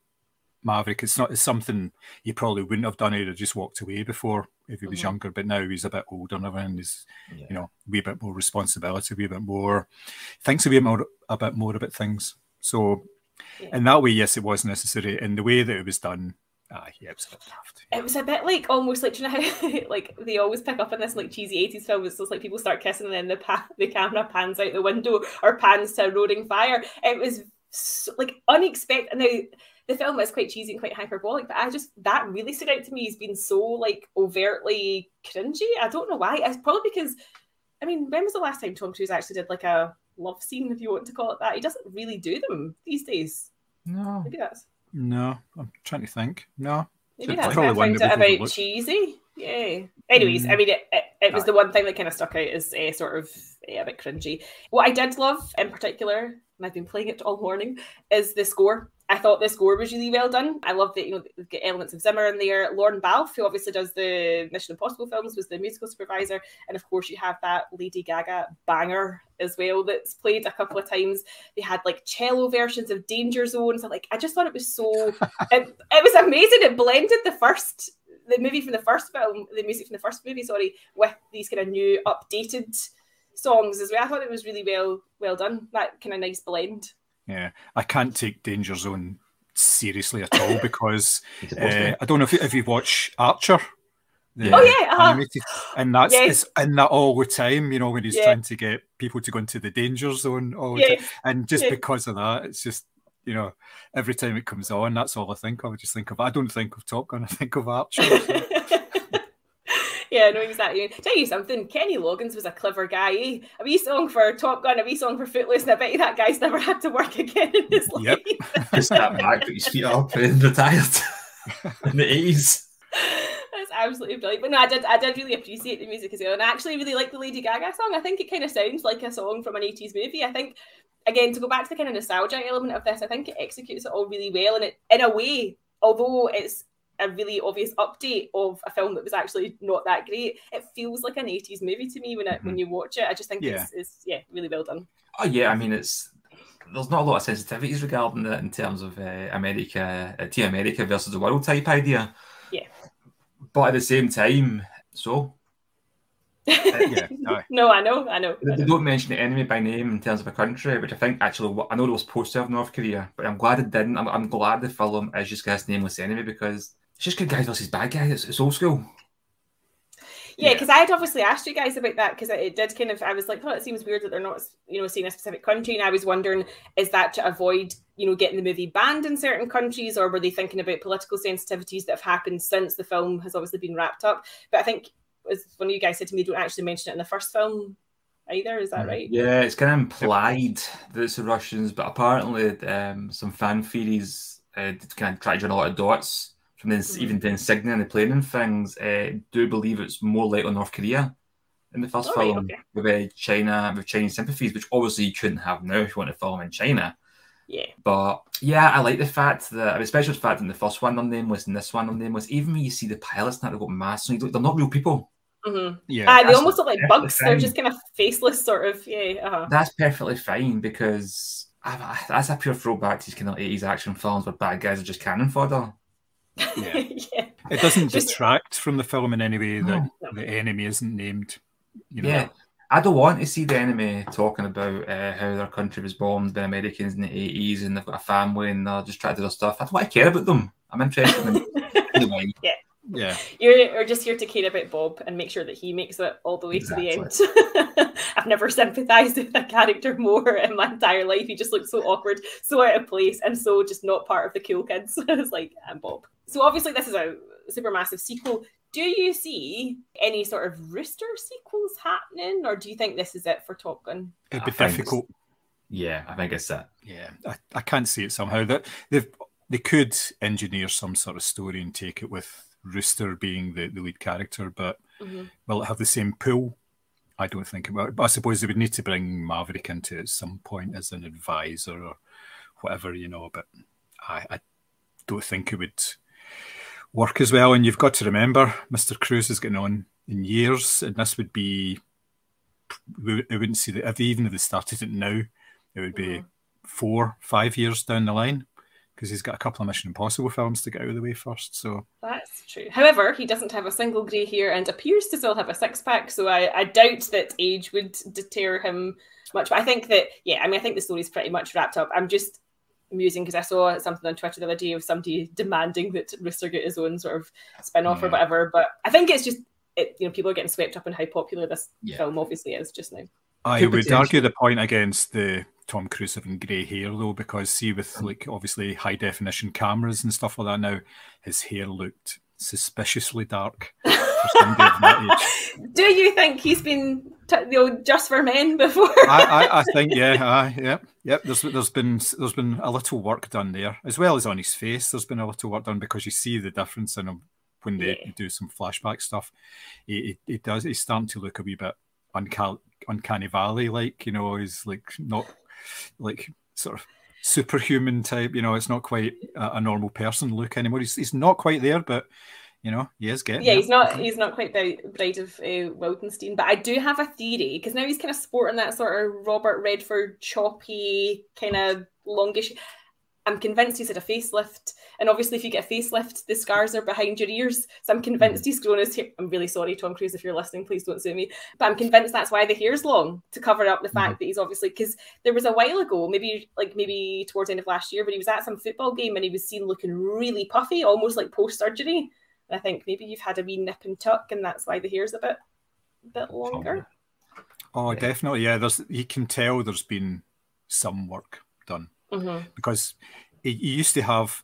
maverick it's not it's something he probably wouldn't have done he'd just walked away before if he was Mhm. younger but now he's a bit older and everything he's Yeah. you know a wee bit more responsibility a wee bit more thinks a wee more a bit more about things so Yeah. in that way yes it was necessary in the way that it was done ah yeah it was a bit daft It was a bit like almost like, you know how like they always pick up on this like cheesy 80s film. It's just like people start kissing and then the, pa- the camera pans out the window or pans to a roaring fire. It was so, like unexpected. Now, the film is quite cheesy and quite hyperbolic, but I just, that really stood out to me as being so like overtly cringy. I don't know why. It's probably because, I mean, when was the last time Tom Cruise actually did like a love scene, if you want to call it that? He doesn't really do them these days. No. Maybe that's no i'm trying to think no Maybe It's that's probably why I one found that about overlooked. cheesy. Yeah. Anyways, Mm. I mean, it, it, it was Aye. the one thing that kind of stuck out as uh, sort of uh, a bit cringy. What I did love in particular, and I've been playing it all morning, is the score. I thought the score was really well done. I love that you know they've got elements of Zimmer in there. Lorne Balfe, who obviously does the Mission Impossible films, was the musical supervisor, and of course you have that Lady Gaga banger as well that's played a couple of times. They had like cello versions of Danger Zone. So like I just thought it was so it, it was amazing. It blended the first the movie from the first film, the music from the first movie, sorry, with these kind of new updated songs as well. I thought it was really well well done. That kind of nice blend. Yeah, I can't take Danger Zone seriously at all because uh, I don't know if, if you watch Archer. The oh yeah, uh-huh. animated, and that's yes. in that all the time. You know when he's yeah. trying to get people to go into the danger zone, all yes. and just yes. because of that, it's just you know every time it comes on, that's all I think of. I just think of. I don't think of Top Gun. I think of Archer. So. yeah, no, exactly. Tell you something, Kenny Loggins was a clever guy. Eh? A wee song for Top Gun, a wee song for Footloose, and I bet you that guy's never had to work again in his life. yep. life. Just that back, put his feet up, and retired in the eighties That's absolutely brilliant. But no, I did I did really appreciate the music as well. And I actually really like the Lady Gaga song. I think it kind of sounds like a song from an 80s movie. I think again to go back to the kind of nostalgia element of this, I think it executes it all really well and it in a way, although it's a really obvious update of a film that was actually not that great. It feels like an 80s movie to me when it, mm-hmm. when you watch it. I just think yeah. it's, it's yeah, really well done. Oh yeah, I mean it's there's not a lot of sensitivities regarding that in terms of uh, America, uh, Team America versus the world type idea. Yeah but at the same time, so. Uh, yeah, no, I know, I know. They, don't mention the enemy by name in terms of a country, which I think actually I know it was poster of North Korea, but I'm glad it didn't. I'm, I'm glad the film is just got nameless enemy because it's just good guys versus bad guys. It's, it's old school. Yeah, because yeah. I had obviously asked you guys about that because it did kind of. I was like, oh, it seems weird that they're not, you know, seeing a specific country, and I was wondering, is that to avoid, you know, getting the movie banned in certain countries, or were they thinking about political sensitivities that have happened since the film has obviously been wrapped up? But I think as one of you guys said to me, don't actually mention it in the first film either. Is that right? Yeah, it's kind of implied that it's the Russians, but apparently um, some fan theories uh, kind of try to join a lot of dots from the, mm-hmm. even the insignia and the planning things, uh, do believe it's more likely North Korea in the first oh, film right, okay. with uh, China, with Chinese sympathies, which obviously you couldn't have now if you want to film in China. Yeah. But yeah, I like the fact that, especially the fact in the first one, their name was, and this one, their name was, even when you see the pilots now, they've got masks, they're not real people. Mm-hmm. Yeah, uh, they almost look like bugs. Fine. They're just kind of faceless, sort of. Yeah, uh-huh. that's perfectly fine because I, that's a pure throwback to these kind of 80s action films where bad guys are just cannon fodder. Yeah. yeah. It doesn't Just, detract from the film in any way that no. the enemy isn't named. You know? Yeah. I don't want to see the enemy talking about uh, how their country was bombed by Americans in the 80s and they've got a family and they're just trying to do their stuff. I don't want to care about them. I'm interested in anyway. Yeah. Yeah. You're, you're just here to care about Bob and make sure that he makes it all the way exactly. to the end. I've never sympathized with a character more in my entire life. He just looked so awkward, so out of place, and so just not part of the cool kids. it's like, I'm Bob. So obviously, this is a super massive sequel. Do you see any sort of Rooster sequels happening, or do you think this is it for Top Gun? It'd be difficult. Yeah, I think it's that. Yeah, I, I can't see it somehow. That they they could engineer some sort of story and take it with Rooster being the, the lead character, but mm-hmm. will it have the same pull? I don't think about it. But I suppose they would need to bring Maverick into it at some point as an advisor or whatever, you know. But I, I don't think it would work as well. And you've got to remember, Mr. Cruz is getting on in years, and this would be, I wouldn't see that if even if they started it now, it would be mm-hmm. four, five years down the line because he's got a couple of Mission Impossible films to get out of the way first. So that's true. However, he doesn't have a single grey hair and appears to still have a six pack. So I, I doubt that age would deter him much. But I think that yeah, I mean, I think the story's pretty much wrapped up. I'm just musing because I saw something on Twitter the other day of somebody demanding that Rooster get his own sort of spin off yeah. or whatever. But I think it's just it, you know people are getting swept up in how popular this yeah. film obviously is just now. I would argue the point against the Tom Cruise having grey hair though, because see with mm. like obviously high definition cameras and stuff like that now, his hair looked suspiciously dark for somebody of that age. Do you think he's been t- the old just for men before? I, I, I, think yeah, uh, yeah, yep. There's there's been there's been a little work done there as well as on his face. There's been a little work done because you see the difference in him when they yeah. do some flashback stuff. It, it, it does. He's starting to look a wee bit uncanny, uncanny valley like. You know, he's like not like sort of superhuman type. You know, it's not quite a, a normal person look anymore. He's, he's not quite there, but you know, he is getting. Yeah, he's not. He's not quite the Bride of uh, Wildenstein, but I do have a theory because now he's kind of sporting that sort of Robert Redford choppy kind of longish. I'm convinced he's had a facelift. And obviously, if you get a facelift, the scars are behind your ears. So I'm convinced mm-hmm. he's grown his hair. I'm really sorry, Tom Cruise, if you're listening, please don't sue me. But I'm convinced that's why the hair's long to cover up the mm-hmm. fact that he's obviously because there was a while ago, maybe like maybe towards the end of last year, but he was at some football game and he was seen looking really puffy, almost like post surgery. And I think maybe you've had a wee nip and tuck, and that's why the hair's a bit, a bit longer. Oh, definitely. Yeah, there's you can tell there's been some work done Mhm. because he, he used to have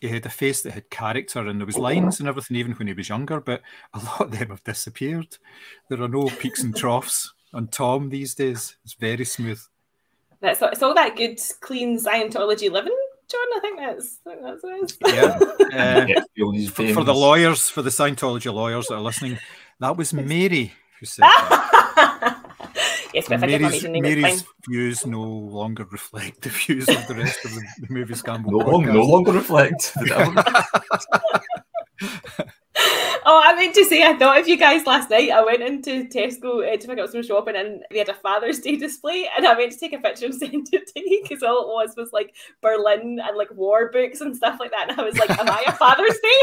he had a face that had character and there was lines and everything even when he was younger, but a lot of them have disappeared. There are no peaks and troughs on Tom these days. It's very smooth. That's all, it's all that good, clean Scientology living, John. I think that's, I think that's what it is. Yeah. Uh, Yeah, feel these for the lawyers, for the Scientology lawyers that are listening, that was Mary who said that. Yes, but if I give my Mary's, maiden name, Mary's views no longer reflect the views of the rest of the, the movie scandal. no, long, no longer reflect. Oh, I meant to say, I thought of you guys last night. I went into Tesco uh, to pick up some shopping and they had a Father's Day display. And I went to take a picture and send it to you because all it was was like Berlin and like war books and stuff like that. And I was like, Am I a Father's Day?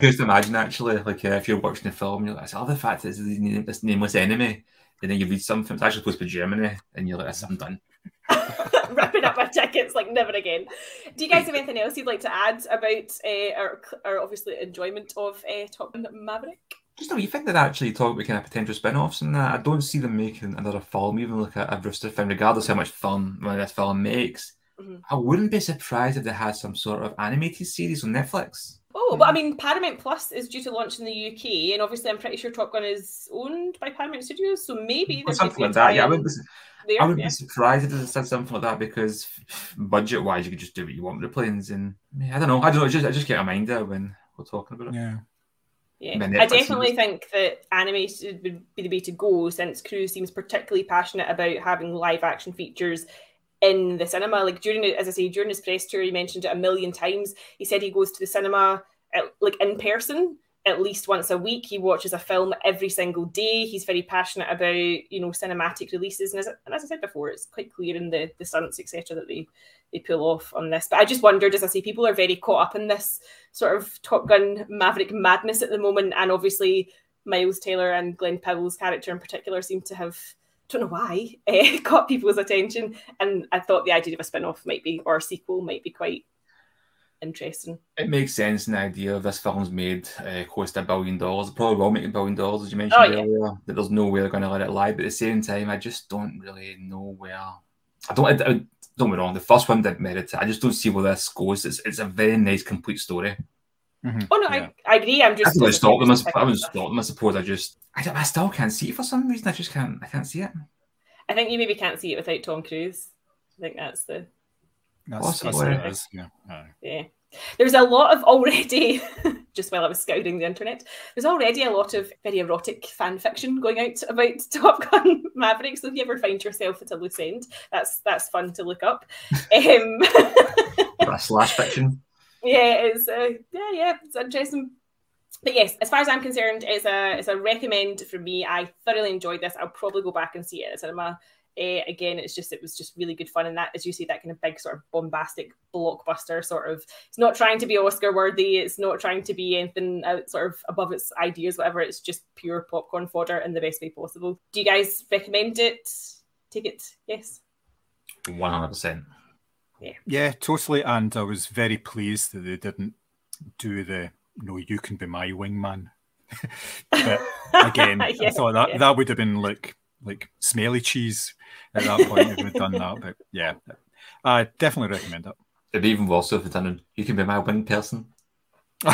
Just imagine actually, like uh, if you're watching the film, you're like, "Oh, the fact that this is this nameless enemy," and then you read something. It's actually supposed to be Germany, and you're like, "This, "I'm done." Ripping up our tickets like never again. Do you guys have anything else you'd like to add about uh, our, our obviously enjoyment of uh, Top Gun Maverick? Just a wee thing that actually talk about kind of potential spin-offs and that. I don't see them making another film, even like a, a Rooster film, regardless how much fun when this film makes. Mhm. I wouldn't be surprised if they had some sort of animated series on Netflix. Oh, but I hmm. mean, Paramount Plus is due to launch in the UK, and obviously, I'm pretty sure Top Gun is owned by Paramount Studios, so maybe Or something like that. Yeah, I wouldn't be. I wouldn't yeah. be surprised if they said something like that because budget-wise, you could just do what you want with the planes. And yeah, I don't know. I don't know. I just, I just get a mind there when we're talking about it. Yeah. Yeah, I definitely series. think that animated would be the way to go since Cruise seems particularly passionate about having live action features in the cinema. Like during, it- as I say, during his press tour, he mentioned it a million times. He said he goes to the cinema at, like in person at least once a week. He watches a film every single day. He's very passionate about you know cinematic releases, and as, and as I said before, it's quite clear in the the stunts etc. that they they pull off on this. But I just wondered, as I say, people are very caught up in this sort of Top Gun Maverick madness at the moment, and obviously Miles Teller and Glenn Powell's character in particular seem to have. Don't know why eh, caught people's attention, and I thought the idea of a spin-off might be or a sequel might be quite interesting. It makes sense in the idea of this film's made uh, close to a billion dollars. It probably will make a billion dollars, as you mentioned Oh, yeah. earlier. That there's no way they're going to let it lie. But at the same time, I just don't really know where. I don't. I, I, don't me wrong. The first one did merit it. I just don't see where this goes. It's, it's a very nice, complete story. Mhm. Oh no, Yeah. I, I agree. I'm I just haven't stop them. I, sup- I haven't stopped them. I suppose I just. I, don't- I still can't see it for some reason. I just can't. I can't see it. I think you maybe can't see it without Tom Cruise. I think that's the That's, that's what it is. Yeah. Aye. yeah. There's a lot of already, just while I was scouting the internet, there's already a lot of very erotic fan fiction going out about Top Gun Maverick. So if you ever find yourself at a loose end, that's that's fun to look up. um, That slash fiction. Yeah, it's uh, yeah, yeah, it's interesting. But yes, as far as I'm concerned, it's a it's a recommend for me. I thoroughly enjoyed this. I'll probably go back and see it cinema. Uh, again, it's just it was just really good fun, and that, as you say, that kind of big sort of bombastic blockbuster sort of. It's not trying to be Oscar worthy. It's not trying to be anything out, sort of above its ideas, whatever. It's just pure popcorn fodder in the best way possible. Do you guys recommend it? Take it? Yes. One hundred percent. Yeah, totally. And I was very pleased that they didn't do the no, you can be my wingman. but again, I thought that yeah. that would have been like like smelly cheese at that point if we'd done that. But yeah, I definitely recommend it. It'd be even worse if they done. it. You can be my wing person.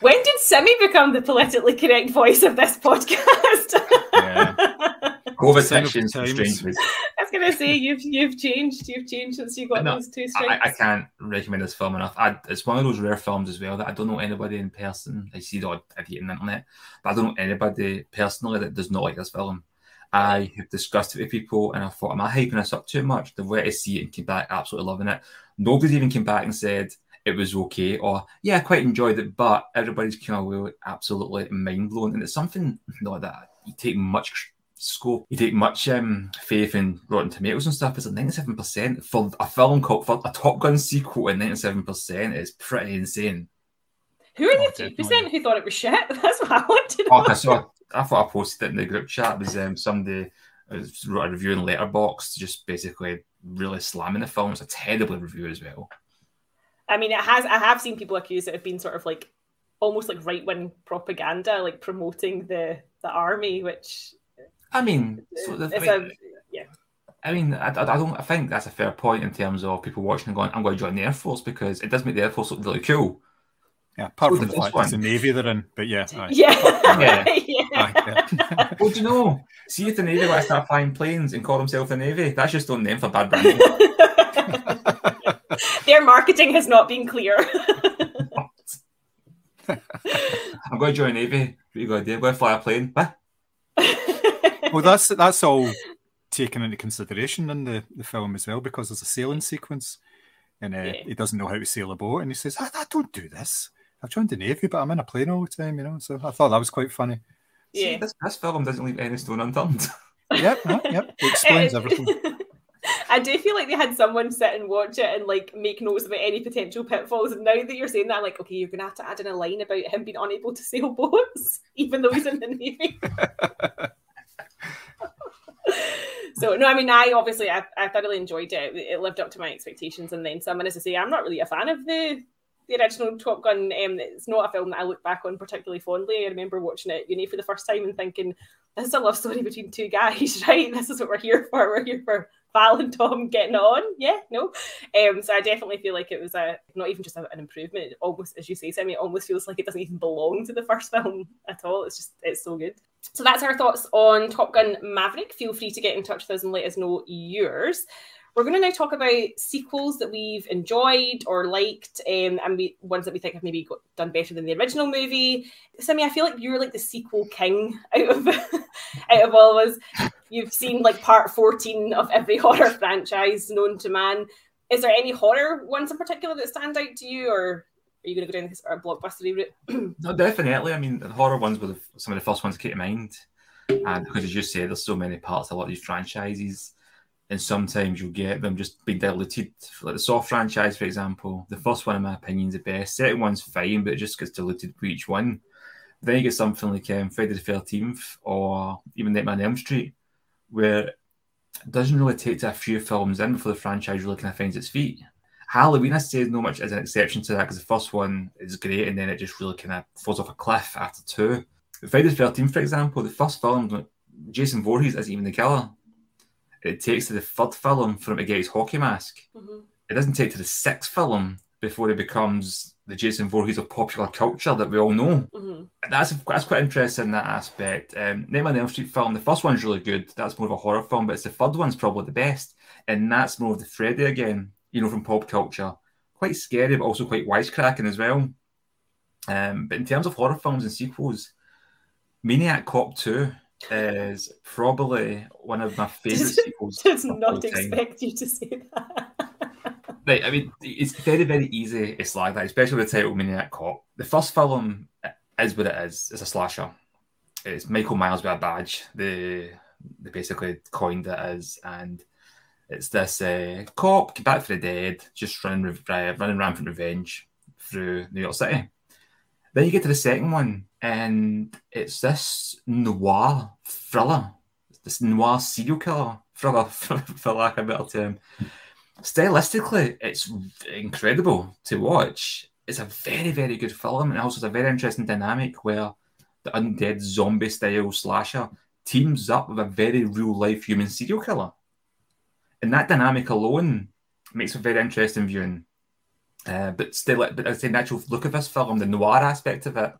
When did Simi become the politically correct voice of this podcast? Yeah. COVID sections of fiction, the strange I was gonna say you've you've changed. You've changed since you got No, those two I, strikes. I can't recommend this film enough. I, it's one of those rare films as well that I don't know anybody in person. I see the odd idiot on the internet, but I don't know anybody personally that does not like this film. I have discussed it with people and I thought, am I hyping this up too much? They went to see it and came back absolutely loving it. Nobody even came back and said it was okay or, yeah, I quite enjoyed it, but everybody's kind of away absolutely mind blown. And it's something not that you take much scope, you take much um, faith in Rotten Tomatoes and stuff. It's like ninety-seven percent for a film called for a Top Gun sequel, and ninety-seven percent is pretty insane. Who are Oh, the three percent who thought it was shit? That's what I want to know. Oh, I saw. I thought I posted it in the group chat. It was um, somebody wrote a review in Letterboxd, just basically really slamming the film. It's a terrible review as well. I mean, it has. I have seen people accuse it of being sort of like almost like right wing propaganda, like promoting the the army, which I mean, so the, it's I mean, a yeah. I mean, I, I I don't. I think that's a fair point in terms of people watching and going, "I'm going to join the Air Force" because it does make the Air Force look really cool. Yeah, apart So from the the first fact it's the navy they're in, but yeah, aye. Yeah. Yeah. yeah. Aye, yeah. Well, do you know? See if the Navy want to start flying planes and call themselves the Navy, that's just on them for bad branding. Their marketing has not been clear. I'm going to join the Navy. What are you going to do? I'm going to fly a plane. What? Well, that's that's all taken into consideration in the, the film as well because there's a sailing sequence, and uh, Yeah. he doesn't know how to sail a boat, and he says, I, "I don't do this. I've joined the navy, but I'm in a plane all the time, you know." So I thought that was quite funny. See, yeah. this, this film doesn't leave any stone unturned. Yep, yep, yep. It explains everything. I do feel like they had someone sit and watch it and like make notes about any potential pitfalls. And now that you're saying that, I'm like, okay, you're gonna have to add in a line about him being unable to sail boats, even though he's in the navy. so no, I mean, I obviously I, I thoroughly enjoyed it. It lived up to my expectations, and then some. And as I say, I'm not really a fan of the the original Top Gun. Um, it's not a film that I look back on particularly fondly. I remember watching it you know, for the first time and thinking, "This is a love story between two guys, right? This is what we're here for. We're here for Val and Tom getting on." Yeah, no. Um, so I definitely feel like it was a not even just a, an improvement. It almost, as you say, Sammy, it almost feels like it doesn't even belong to the first film at all. It's just it's so good. So that's our thoughts on Top Gun Maverick. Feel free to get in touch with us and let us know yours. We're going to now talk about sequels that we've enjoyed or liked, um, and we, ones that we think have maybe got, done better than the original movie. Sammy, I feel like you're like the sequel king out of out of all of us. You've seen like part fourteen of every horror franchise known to man. Is there any horror ones in particular that stand out to you, or are you going to go down this sort of blockbuster route? no, definitely. I mean, the horror ones were the, some of the first ones that came to mind. And because, as you say, there's so many parts a lot of these franchises. And sometimes you'll get them just being diluted. Like the Saw franchise, for example. The first one, in my opinion, is the best. Second one's fine, but it just gets diluted for each one. Then you get something like um, Friday the 13th or even Nightmare on Elm Street, where it doesn't really take to a few films in before the franchise really kind of finds its feet. Halloween, I say, is no much as an exception to that because the first one is great and then it just really kind of falls off a cliff after two. Friday the 13th, for example, the first film, Jason Voorhees isn't even the killer. It takes to the third film for him to get his hockey mask. Mhm. It doesn't take to the sixth film before he becomes the Jason Voorhees of popular culture that we all know. Mhm. That's that's quite interesting that aspect. Um, Nightmare on Elm Street film, the first one's really good. That's more of a horror film, but it's the third one's probably the best, and that's more of the Freddy again. You know, from pop culture, quite scary, but also quite wisecracking as well. Um, but in terms of horror films and sequels, Maniac Cop Two is probably one of my favorite sequels. Did not expect you to say that. Right, I mean, it's very, very easy to slag that, especially with the title Maniac Cop. The first film is what it is. It's a slasher. It's Michael Myers with a badge. They, they basically coined it as, and it's this uh, cop back for the dead, just running, uh, running rampant revenge through New York City. Then you get to the second one, and it's this noir thriller, this noir serial killer thriller, for lack of a better term stylistically, it's incredible to watch. It's a very, very good film, and also it's a very interesting dynamic where the undead zombie style slasher teams up with a very real life human serial killer. And that dynamic alone makes a very interesting viewing. Uh, but still, but I say, the actual look of this film, the noir aspect of it,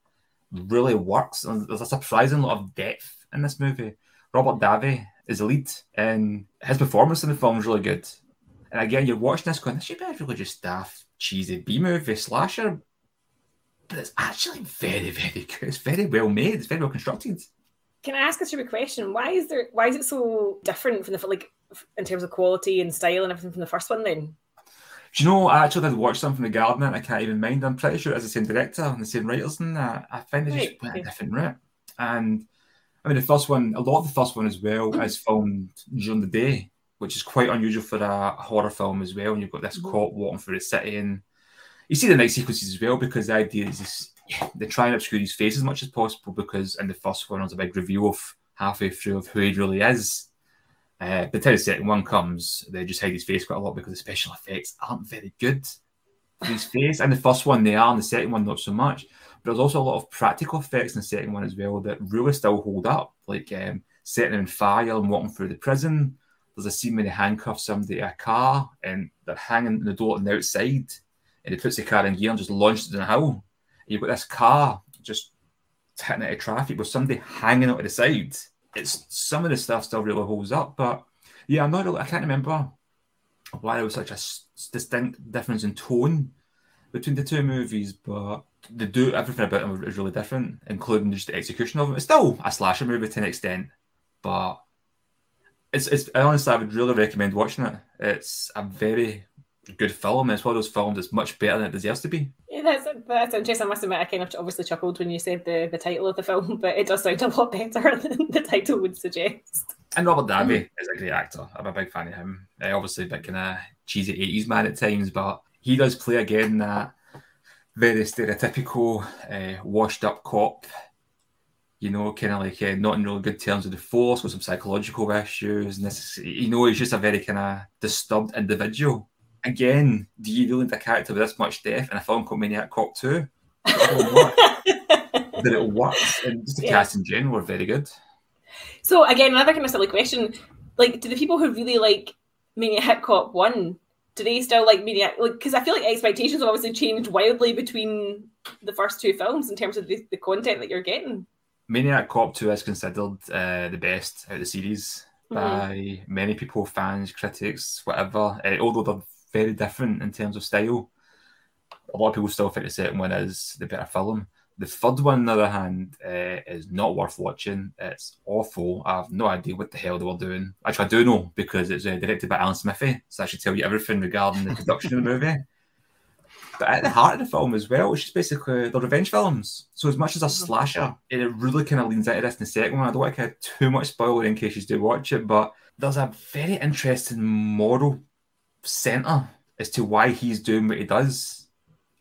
really works. There's a surprising lot of depth in this movie. Robert Davi is the lead, and his performance in the film is really good. And again, you're watching this going, this should be a really just daft, cheesy B movie slasher. But it's actually very, very good. It's very well made. It's very well constructed. Can I ask a stupid question? Why is there? Why is it so different from the like in terms of quality and style and everything from the first one? Then Do you know, I actually did watch something from The and I can't even mind. I'm pretty sure it's the same director and the same writers and that. I find they just Right, went a different route. And I mean, the first one, a lot of the first one as well is filmed during the day, which is quite unusual for a horror film as well. And you've got this Mhm. cop walking through the city, and you see the night sequences as well because the idea is this, they try and obscure his face as much as possible because in the first one, there's a big reveal of halfway through of who he really is. Uh, by the time the second one comes, they just hide his face quite a lot because the special effects aren't very good for his face. And the first one they are, and the second one not so much. But there's also a lot of practical effects in the second one as well that really still hold up, like um, setting him on fire and walking through the prison. There's a scene where they handcuff somebody in a car and they're hanging the door on the outside, and he puts the car in gear and just launches it in a hill. And you've got this car just hitting out of traffic with somebody hanging out of the side. It's some of the stuff still really holds up, but yeah, I'm not. Really, I can't remember why there was such a s- distinct difference in tone between the two movies, but they do everything about them is really different, including just the execution of them. It's still a slasher movie to an extent, but it's it's honestly I would really recommend watching it. It's a very good film. It's one of those films that's much better than it deserves to be. Yeah, that's that's interesting. I must admit, I kind of obviously chuckled when you said the, the title of the film, but it does sound a lot better than the title would suggest. And Robert Davi is a great actor. I'm a big fan of him. Uh, obviously, a bit kind of cheesy 80s man at times, but he does play again that very stereotypical, uh, washed up cop. You know, kind of like uh, not in really good terms with the force, with some psychological issues. And this, you know, he's just a very kind of disturbed individual. Again, do you really need a character with this much depth in a film called Maniac Cop 2? That it works. And just the Yeah. cast in general were very good. So again, another kind of silly question: like, do the people who really like Maniac Cop One, do they still like Maniac? Like, because I feel like expectations have obviously changed wildly between the first two films in terms of the, the content that you're getting. Maniac Cop 2 is considered uh, the best out of the series Mhm. by many people, fans, critics, whatever. Uh, although they're very different in terms of style, a lot of people still think the second one is the better film. The third one, on the other hand, uh, is not worth watching. It's awful. I have no idea what the hell they were doing. Actually, I do know because it's uh, directed by Alan Smithee, so I should tell you everything regarding the production of the movie. But at the heart of the film as well, it's just basically the revenge films. So as much as a slasher, it really kind of leans into this in the second one. I don't want to too much spoiler in case you do watch it, but there's a very interesting moral centre as to why he's doing what he does.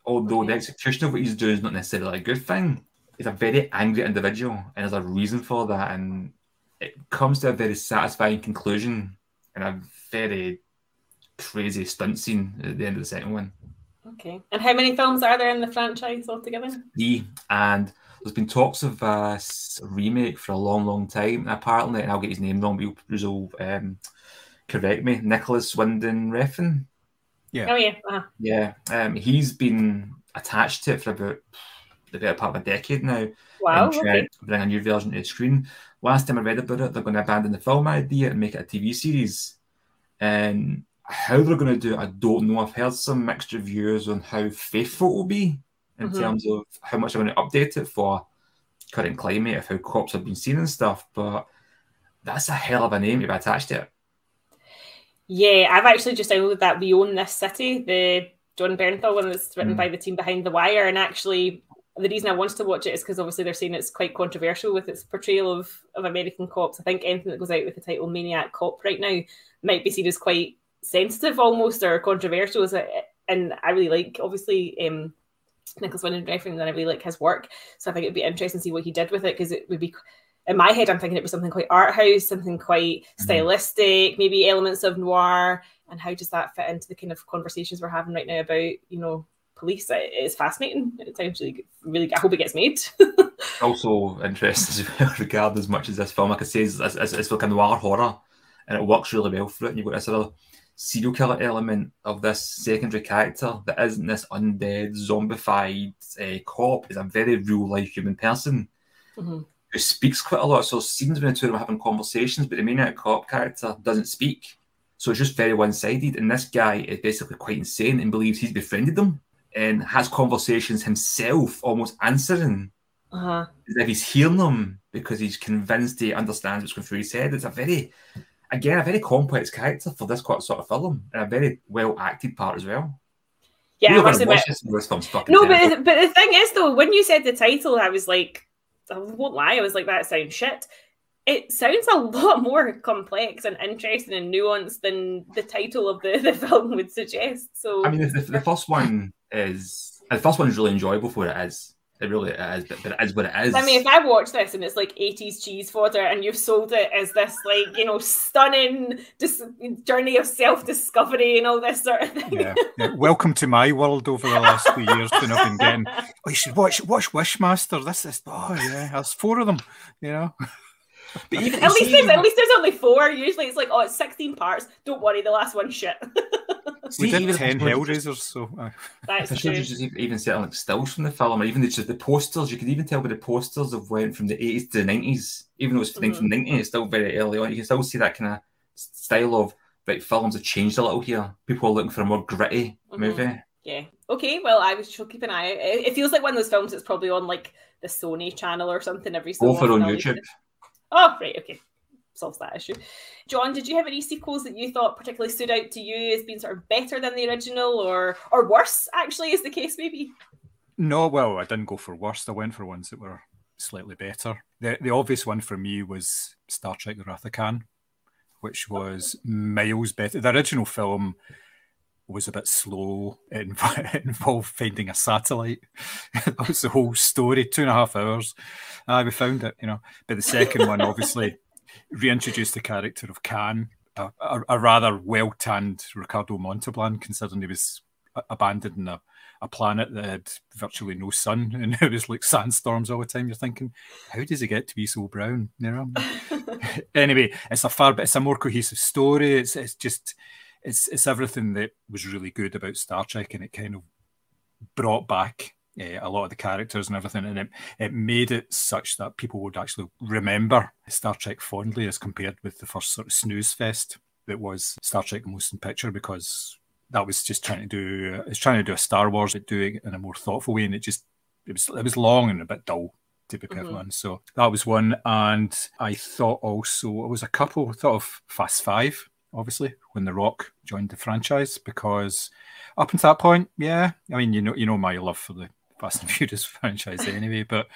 Although the execution of what he's doing is not necessarily a good thing. He's a very angry individual, and there's a reason for that, and it comes to a very satisfying conclusion and a very crazy stunt scene at the end of the second one. Okay. And how many films are there in the franchise altogether? D and there's been talks of a remake for a long, long time. And apparently, and I'll get his name wrong, but you'll, you'll um, correct me. Nicolas Winding Refn. Yeah. Oh yeah. Uh-huh. Yeah, um, he's been attached to it for about the better part of a decade now. Wow. and trying Okay. to bring a new version to the screen. Last time I read about it, they're going to abandon the film idea and make it a TV series. And how they're going to do it, I don't know. I've heard some mixed reviews on how faithful it will be in Mhm. terms of how much they're going to update it for current climate of how cops have been seen and stuff. But that's a hell of a name to be attached to it. Yeah, I've actually just downloaded that We Own This City, the Jon Bernthal one that's written Mm. by the team behind The Wire. And actually, the reason I wanted to watch it is because obviously they're saying it's quite controversial with its portrayal of, of American cops. I think anything that goes out with the title Maniac Cop right now might be seen as quite sensitive almost or controversial. And I really like, obviously, um, Nicolas Winding Refn, and I really like his work. So I think it'd be interesting to see what he did with it because it would be in my head, I'm thinking it was something quite art house, something quite stylistic, maybe elements of noir. And how does that fit into the kind of conversations we're having right now about, you know, police? It- It's fascinating. It sounds really, really. I hope it gets made. also interesting as well, regarding as much as this film, like I say, is it's, it's, it's like a noir horror, and it works really well for it. And you've got this other serial killer element of this secondary character that isn't this undead, zombified uh, cop. Is a very real life human person Mhm. Who speaks quite a lot. So scenes when the two of them are having conversations, but the main cop character doesn't speak. So it's just very one sided. And this guy is basically quite insane and believes he's befriended them and has conversations himself, almost answering Uh-huh. as if he's hearing them because he's convinced he understands what's going through his head. It's a very, again, a very complex character for this sort of film and a very well acted part as well. Yeah, You're I must gonna admit. watch this and this film's fucking No, terrible. but but the thing is though, when you said the title, I was like, I won't lie, I was like, that sounds shit. it sounds a lot more complex and interesting and nuanced than the title of the, the film would suggest. So I mean, the, the first one is the first one is really enjoyable for what it is. It really is, but, but it is what it is. I mean, if I watch this and it's like 80s cheese fodder and you've sold it as this, like, you know, stunning dis- journey of self discovery and all this sort of thing. Yeah. yeah. Welcome to my world over the last few years when I've been getting, oh, you should watch watch Wishmaster. This is, oh, yeah, there's four of them, you know. But even, At least, there's, at least there's only four. Usually it's like, oh, it's 16 parts. Don't worry, the last one's shit. We see, did even- 10 Hellraisers, so. Uh, That's I should true. just even set like stills from the film, or even the, just the posters. You could even tell by the posters of went from the eighties to the nineties. Even though it's nineteen ninety, it's still very early on. You can still see that kind of style of right films have changed a little here. People are looking for a more gritty Mhm. movie. Yeah. Okay. Well, I shall keep an eye out. It, it feels like one of those films that's probably on like the Sony channel or something every so Both are often. on YouTube. it. Oh, right. Okay. Solves that issue. John, did you have any sequels that you thought particularly stood out to you as being sort of better than the original, or or worse? Actually, is the case maybe? No, well, I didn't go for worst. I went for ones that were slightly better. The the obvious one for me was Star Trek: The Wrath of Khan, which was miles better. The original film was a bit slow. It, inv- it involved finding a satellite. that was the whole story. Two and a half hours. Uh, we found it, you know. But the second one, obviously, reintroduced the character of Khan, a, a, a rather well tanned Ricardo Montalban, considering he was abandoned in a, a planet that had virtually no sun and it was like sandstorms all the time. You're thinking, how does he get to be so brown? You know. anyway, it's a far, but it's a more cohesive story. It's it's just it's it's everything that was really good about Star Trek, and it kind of brought back uh, a lot of the characters and everything, and it it made it such that people would actually remember Star Trek fondly as compared with the first sort of snooze fest that was Star Trek: The Motion Picture, because that was just trying to do it's trying to do a Star Wars, but doing it in a more thoughtful way, and it just it was it was long and a bit dull to be perfectly Mhm. honest. So that was one, and I thought also it was a couple. Thought of Fast Five, obviously, when The Rock joined the franchise, because up until that point, yeah, I mean, you know, you know my love for the Fast and Furious franchise anyway, but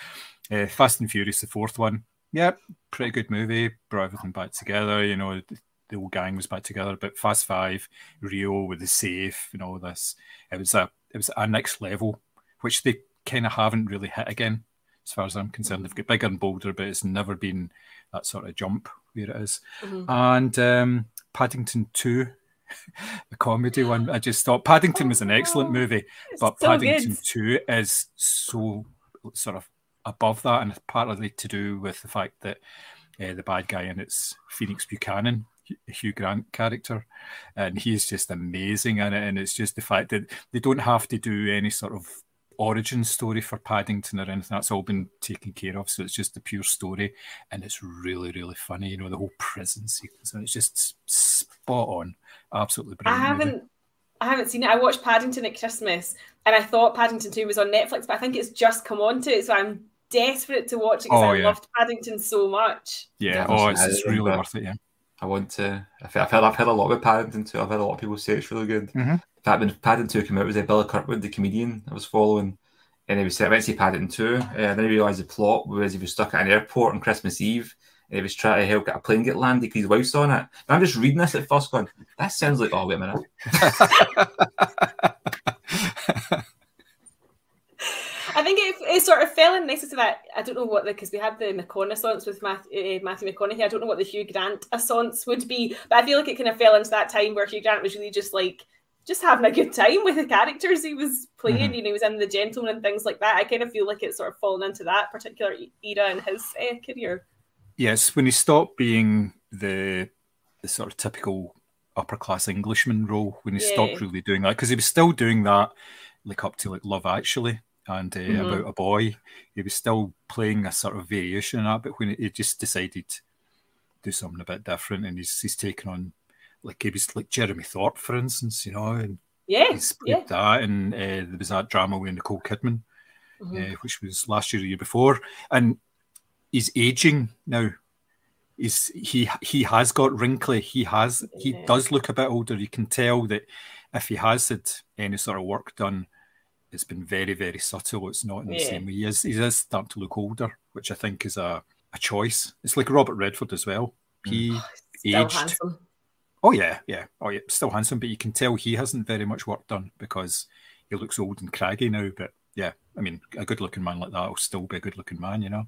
uh, Fast and Furious, the fourth one, yeah, pretty good movie, brought everything back together. You know, the, the whole gang was back together. But Fast Five, Rio with the safe, and all this, it was a it was a next level, which they kind of haven't really hit again, as far as I'm concerned. They've got bigger and bolder, but it's never been that sort of jump where it is. Mhm. And um, Paddington Two. The comedy one, I just thought Paddington was an excellent movie, but so Paddington good. 2 is so sort of above that, and it's partly to do with the fact that uh, the bad guy in it's Phoenix Buchanan, Hugh- Hugh Grant character, and he's just amazing in it. And it's just the fact that they don't have to do any sort of origin story for Paddington or anything. That's all been taken care of. So it's just the pure story, and it's really, really funny. You know, the whole prison sequence, and it's just spot on. Absolutely brilliant. I haven't. I haven't seen it. I watched Paddington at Christmas, and I thought Paddington Two was on Netflix, but I think it's just come onto it, so I'm desperate to watch it because Oh, I yeah. loved Paddington so much. Yeah, Yeah, oh, it's, it's really worth it. Yeah. I want to. I've I've heard, I've heard a lot about Paddington too. I've heard a lot of people say it's really good. Mhm. In fact, when Paddington 2 came out, it was uh, Billy Kirkwood, the comedian I was following, and he was saying, I went to see Paddington 2, uh, then I realised the plot was he was stuck at an airport on Christmas Eve, and he was trying to help get a plane get landed because his wife's on it. And I'm just reading this at first going, that sounds like, oh, wait a minute. I think it, it sort of fell in nicely to that. I don't know what the because we had the McConaissance with Math, uh, Matthew McConaughey. I don't know what the Hugh Grant assance would be, but I feel like it kind of fell into that time where Hugh Grant was really just like just having a good time with the characters he was playing. Mhm. You know, he was in the Gentleman and things like that. I kind of feel like it's sort of fallen into that particular era in his uh, career. Yes, when he stopped being the the sort of typical upper class Englishman role, when he stopped really doing that, because he was still doing that, like up to like Love Actually and uh, Mhm. about a boy, he was still playing a sort of variation of that. But when he just decided to do something a bit different, and he's he's taken on like he was like Jeremy Thorpe, for instance, you know, and Yeah, yeah. that, and uh, there was that drama with Nicole Kidman Mhm. uh, which was last year, the year before, and he's aging now. He's he he has got wrinkly. He has he Yeah. does look a bit older. You can tell that if he has had any sort of work done, it's been very very subtle. It's not in the Yeah. same way. He is he is starting to look older, which I think is a a choice. It's like Robert Redford as well. Mm. He oh, Still aged. handsome. Oh yeah, yeah. Oh yeah, still handsome, but you can tell he hasn't very much work done because he looks old and craggy now. But yeah, I mean, a good-looking man like that will still be a good-looking man, you know.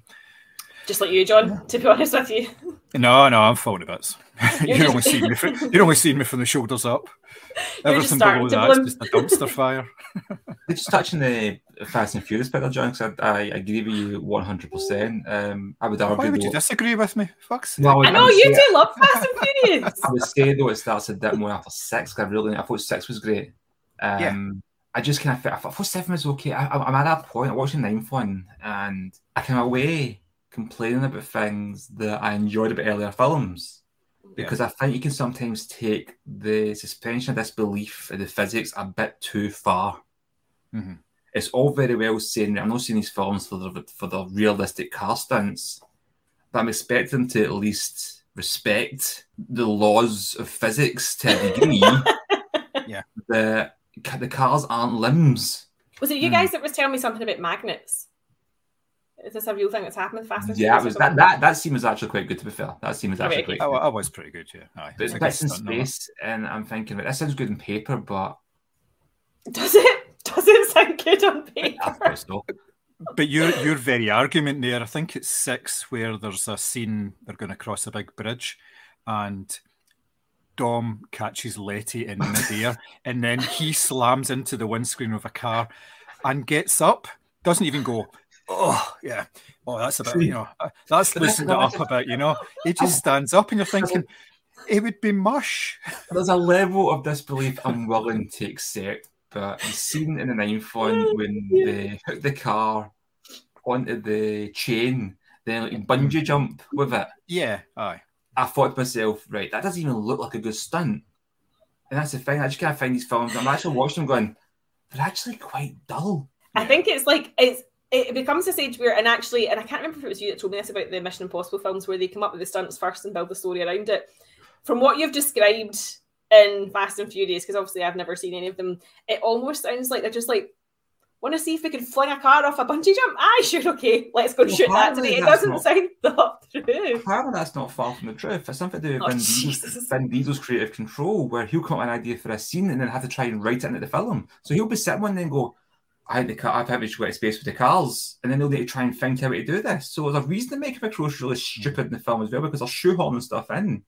Just like you, John. To be honest with you, No, no, I'm falling a bits. You're you're only just- seeing me. From, you're only seeing me from the shoulders up. You're just Everything starting below that's bloom. just a dumpster fire. Just touching the Fast and Furious bit John, because I, I agree with you 100%. Um, I would argue. Why would you though- disagree with me? Fuck's sake. Well, I I know you say- do love Fast and Furious. I would say though it starts a bit more after six. 'cause I really, I thought six was great. Um, Yeah. I just kind of, I thought, I seven was okay. I, I'm at that point. I watched the ninth one, and I came away complaining about things that I enjoyed about earlier films because I think you can sometimes take the suspension of disbelief and the physics a bit too far. Mhm. It's all very well saying I'm not seeing these films for the for the realistic car stunts, but I'm expecting them to at least respect the laws of physics to a degree. Yeah. The the cars aren't limbs. Was it you Hmm. guys that was telling me something about magnets? Is this a real thing that's happened with Fast and Yeah, it was that, that that scene was actually quite good to be fair. That scene was Okay, actually quite I, good. I was pretty good, yeah. Aye, But it's it's bits in stunt, no, no. space, and I'm thinking, that sounds good in paper, but Does it? Does it sound good on I paper? thought so. But your your very argument there, I think it's six where there's a scene they're going to cross a big bridge, and Dom catches Letty in midair, and then he slams into the windscreen of a car, and gets up, doesn't even go. Oh yeah, oh that's about you know uh, that's loosened it up a bit, you know. He just stands up, and you're thinking it would be mush. There's a level of disbelief I'm willing to accept, but the scene in the ninth one when they hook the car onto the chain, then like bungee jump with it. Yeah, aye. I thought to myself, right, that doesn't even look like a good stunt. And that's the thing, I just can't find these films. I'm actually watching them going, they're actually quite dull. I think it's like it's it becomes a stage where and actually and I can't remember if it was you that told me this about the Mission Impossible films where they come up with the stunts first and build the story around it. From what you've described in Fast and Furious, because obviously I've never seen any of them, it almost sounds like they're just like want to see if we can fling a car off a bungee jump. Aye, ah, sure, okay, let's go and Well, shoot that today. It doesn't not- sound thought through. Apparently, that's not far from the truth. It's something to do with Oh, Vin. Diesel's, Vin Diesel's creative control, where he'll come up with an idea for a scene and then have to try and write it into the film. So he'll be sitting one and go, I had the car, I've had to go to space with the cars, and then they'll need to try and think how to do this. So there's a reason to make him approach really stupid in the film as well, because they're shoehorning stuff in.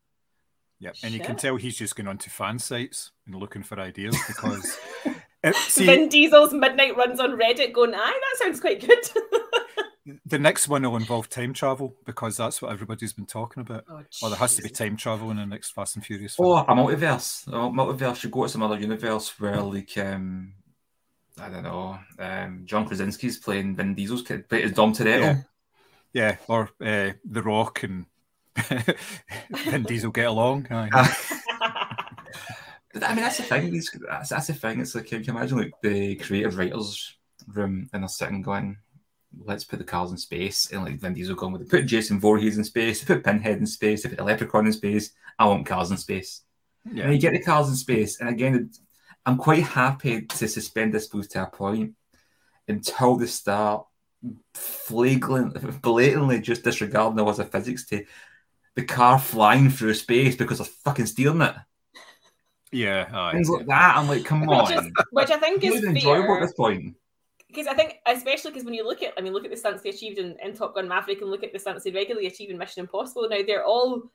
Yeah, and you can tell he's just going onto fan sites and looking for ideas because it, see Vin Diesel's midnight runs on Reddit going, aye, that sounds quite good. the next one will involve time travel because that's what everybody's been talking about. oh, Or there has to be time travel in the next Fast and Furious. film. Or a multiverse. A multiverse should go to some other universe where, like, um, I don't know, um, John Krasinski's playing Vin Diesel's kid, but it's Dom Toretto. Yeah. Yeah, or uh, The Rock and Vin Diesel get along. But, I mean, that's the thing. These, that's, that's the thing. It's like you can imagine like the creative writers' room, and they're sitting going, "Let's put the cars in space." And like Vin Diesel going with, "Put Jason Voorhees in space. Put Pinhead in space. Put the Leprechaun in space. I want cars in space." Yeah. And you get the cars in space, and again, I'm quite happy to suspend this disbelief to a point until they start flagrant, blatantly just disregarding the laws of physics to the car flying through space because they're fucking stealing it. Yeah, aye. Things like that. I'm like, come which, on. is, which I think is not even enjoyable at fair. this point. because I think, especially because when you look at, I mean, look at the stunts they achieved in, in Top Gun Maverick and look at the stunts they regularly achieve in Mission Impossible. Now they're all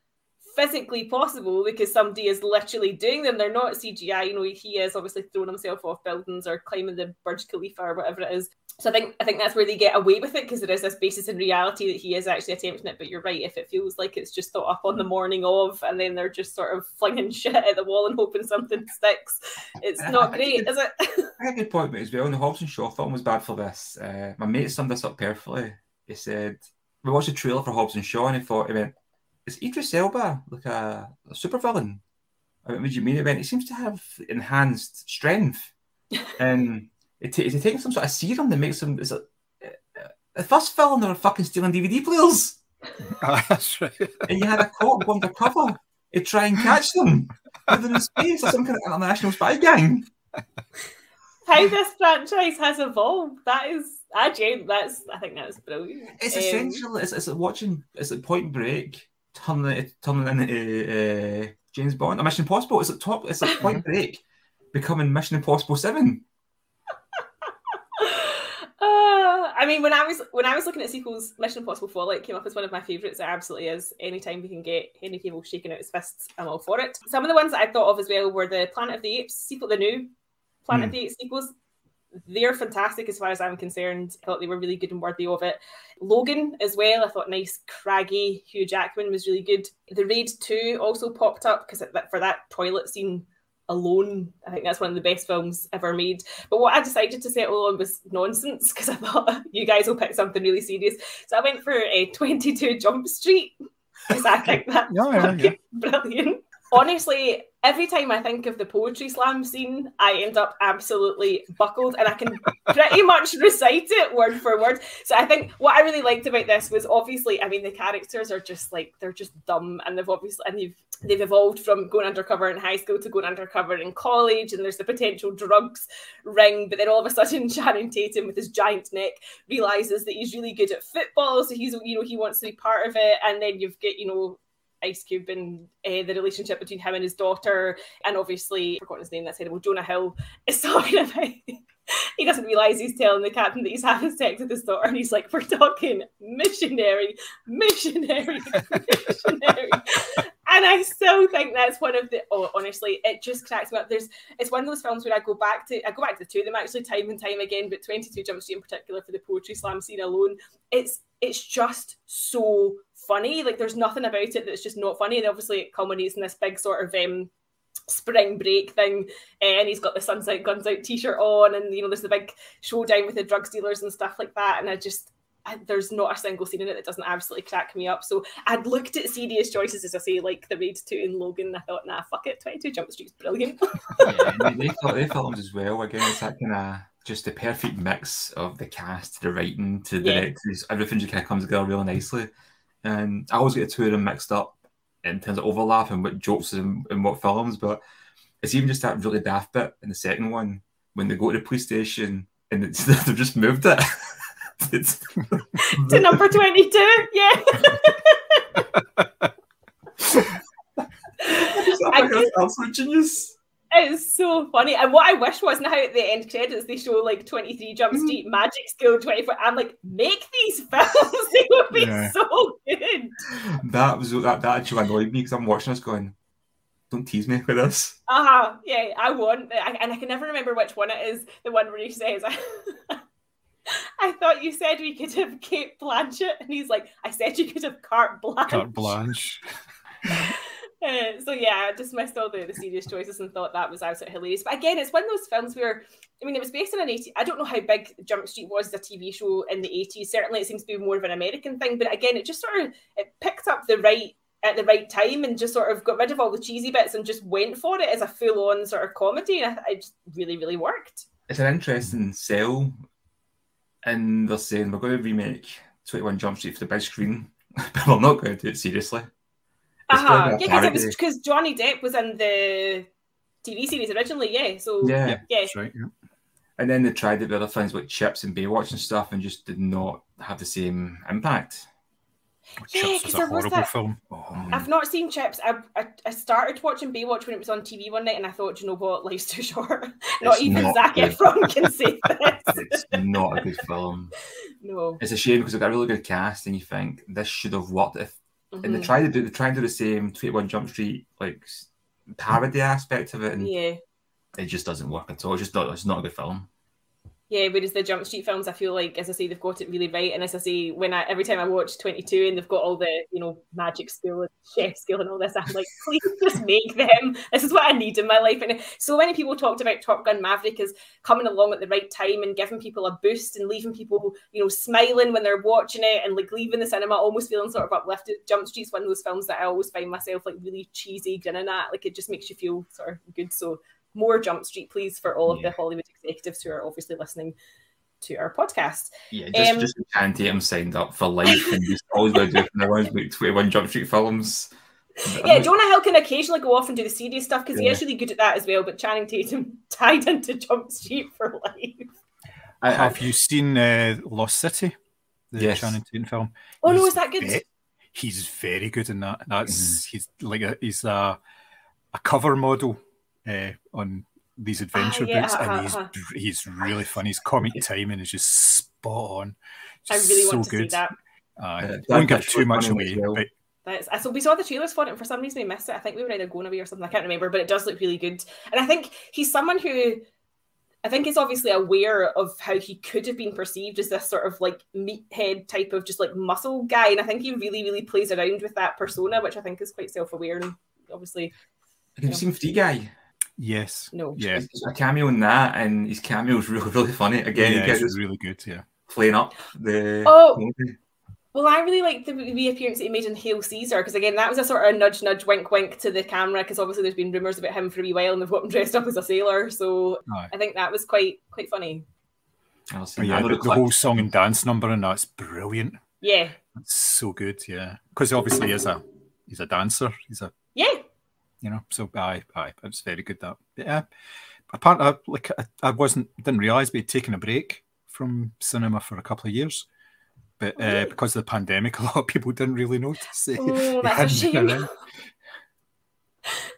physically possible because somebody is literally doing them. They're not CGI. You know, he is obviously throwing himself off buildings or climbing the Burj Khalifa or whatever it is. So I think I think that's where they get away with it because there is this basis in reality that he is actually attempting it. But you're right, if it feels like it's just thought up on the morning of, and then they're just sort of flinging shit at the wall and hoping something sticks, it's not great, is it? I had a good point as well. And the Hobbs and Shaw film was bad for this. Uh, my mate summed this up perfectly. He said, We watched a trailer for Hobbs and Shaw and he thought, he went, Is Idris Elba like a, a supervillain? I went, What do you mean? He went, He seems to have enhanced strength. and it is he taking some sort of serum that makes him. Is it, uh, the first film, they were fucking stealing DVD players. Aye, that's right. and you had a cop go undercover to try and catch them. Within in space, some kind of international spy gang. How this franchise has evolved, that is Ah, Jane, that's I think that's brilliant. It's Um, essential. It's, it's watching. It's like Point Break turning it turning into uh, James Bond. A Mission Impossible. It's like top. It's like Point Break becoming Mission Impossible Seven. Uh, I mean, when I was when I was looking at sequels, Mission Impossible Fallout came up as one of my favourites. It absolutely is. Anytime we can get Henry Cavill shaking out his fists, I'm all for it. Some of the ones that I thought of as well were the Planet of the Apes sequel, the new Planet of the Apes sequels. They're fantastic as far as I'm concerned. I thought they were really good and worthy of it. Logan as well. I thought nice, craggy Hugh Jackman was really good. The Raid Two also popped up because for that toilet scene alone. I think that's one of the best films ever made. But what I decided to settle on was nonsense because I thought you guys will pick something really serious. So I went for a 22 Jump Street because I think that's Yeah, yeah, yeah. brilliant. Honestly, every time I think of the poetry slam scene, I end up absolutely buckled and I can pretty much recite it word for word. So I think what I really liked about this was obviously, I mean, the characters are just like they're just dumb and they've obviously and they've they've evolved from going undercover in high school to going undercover in college and there's the potential drugs ring, but then all of a sudden Channing Tatum with his giant neck realizes that he's really good at football, so he's you know he wants to be part of it, and then you've got you know Ice Cube and uh, the relationship between him and his daughter, and obviously, I've his name, that's terrible. Jonah Hill is talking about. he doesn't realize he's telling the captain that he's having sex with his daughter, and he's like, "We're talking missionary, missionary, missionary." and I still think that's one of the. Oh, honestly, it just cracks me up. There's, it's one of those films where I go back to, I go back to the two of them actually time and time again, but Twenty Two Jump Street in particular for the poetry slam scene alone, it's it's just so funny. Like there's nothing about it that's just not funny. And obviously it culminates in this big sort of um spring break thing and he's got the Suns Out Guns Out t-shirt on and you know there's the big showdown with the drug dealers and stuff like that and I just I, there's not a single scene in it that doesn't absolutely crack me up. So I'd looked at serious choices, as I say, like the Raid 2 and Logan. And I thought, nah, fuck it. 22 Jump Street's brilliant. yeah, they, they, they filmed as well. Again, it's that kind of just the perfect mix of the cast, the writing, to the Yeah. directors. Everything just kind of comes together really nicely. And I always get the two of them mixed up in terms of overlap and what jokes and, and what films. But it's even just that really daft bit in the second one when they go to the police station and it's, they've just moved it. to number 22. Yeah. I that's absolute genius. It's so funny. And what I wish was now at the end credits, they show like 23 Jump Mm-hmm. Magic School 24. I'm like, make these films. they would be Yeah. so good. That was that, that actually annoyed me because I'm watching this going, don't tease me with this. Uh-huh. Yeah, I want I, and I can never remember which one it is. The one where he says, I thought you said we could have Cate Blanchett. And he's like, I said you could have Carte Blanche. Carte Blanche. So yeah, I dismissed all the, the serious choices and thought that was absolutely hilarious. But again, it's one of those films where I mean, it was based on an 80. I don't know how big Jump Street was as a TV show in the 80s. Certainly, it seems to be more of an American thing. But again, it just sort of it picked up the right at the right time and just sort of got rid of all the cheesy bits and just went for it as a full-on sort of comedy. And it just really, really worked. It's an interesting sell, and they're saying we're going to remake 21 Jump Street for the big screen, but we're not going to do it seriously. It's Uh-huh. going to be Yeah, because it was because Johnny Depp was in the TV series originally. Yeah, so Yeah. yeah, That's right. Yeah. And then they tried it with other things like Chips and Baywatch and stuff, and just did not have the same impact. Yeah, Chips 'cause was a there was that- film. Oh, I've not seen Chips. I, I I started watching Baywatch when it was on TV one night, and I thought, you know what, life's too short. not It's even not Zac good. Efron can say this. It's not a good film. no. It's a shame because they've got a really good cast, and you think this should have worked if. And they Mhm. tried to do they tried to do the same 21 Jump Street like parody aspect of it, and Yeah. it just doesn't work at all. It's just not. It's not a good film. Yeah, whereas the Jump Street films, I feel like, as I say, they've got it really right. And as I say, when I every time I watch 22 and they've got all the, you know, magic skill and chef skill and all this, I'm like, please just make them. This is what I need in my life. And so many people talked about Top Gun Maverick as coming along at the right time and giving people a boost and leaving people, you know, smiling when they're watching it and like leaving the cinema almost feeling sort of uplifted. Jump Street's one of those films that I always find myself like really cheesy grinning at. Like it just makes you feel sort of good. So more Jump Street, please, for all of Yeah. the Hollywood executives who are obviously listening to our podcast. Yeah, just Um, just Channing Tatum signed up for life, and just always going to do from now on is make 21 Jump Street films. Yeah, Jonah Hill can occasionally go off and do the serious stuff because he is really good at that as well. But Channing Tatum tied into Jump Street for life. I, Have you seen uh, Lost City, the Yes. Channing Tatum film? Oh no, He's is that good? ve- he's very good in that. That's Mm-hmm. he's like a, he's a a cover model uh, on these adventure Ah, yeah, books, uh-huh, and he's uh-huh. he's really funny. His comic timing is just spot on. I really so want to good. see that. Uh, Uh, don't that- give too much away, well. but That's, so we saw the trailers for it, and for some reason we missed it. I think we were either going away or something. I can't remember, but it does look really good. And I think he's someone who I think is obviously aware of how he could have been perceived as this sort of like meathead type of just like muscle guy. And I think he really, really plays around with that persona, which I think is quite self-aware and obviously Have you seen Free Guy? Yes, no. yeah, a cameo in that, and his cameo is really, really funny. Again, yeah, he gets it's really good. Yeah, playing up the. Oh. movie. Well, I really liked the reappearance that he made in Hail Caesar because again, that was a sort of nudge, nudge, wink, wink to the camera because obviously there's been rumors about him for a wee while and they've got him dressed up as a sailor. So Aye. I think that was quite quite funny. I'll Oh, yeah the, the the whole song and dance number and that's brilliant. Yeah, It's so good. Yeah, because obviously he's a he's a dancer. He's a yeah. You know. So aye, aye, it's very good. That But, yeah. Apparently, like I, I wasn't didn't realize we'd taken a break from cinema for a couple of years, but uh, really? because of the pandemic, a lot of people didn't really notice. it. Oh, that's a shame.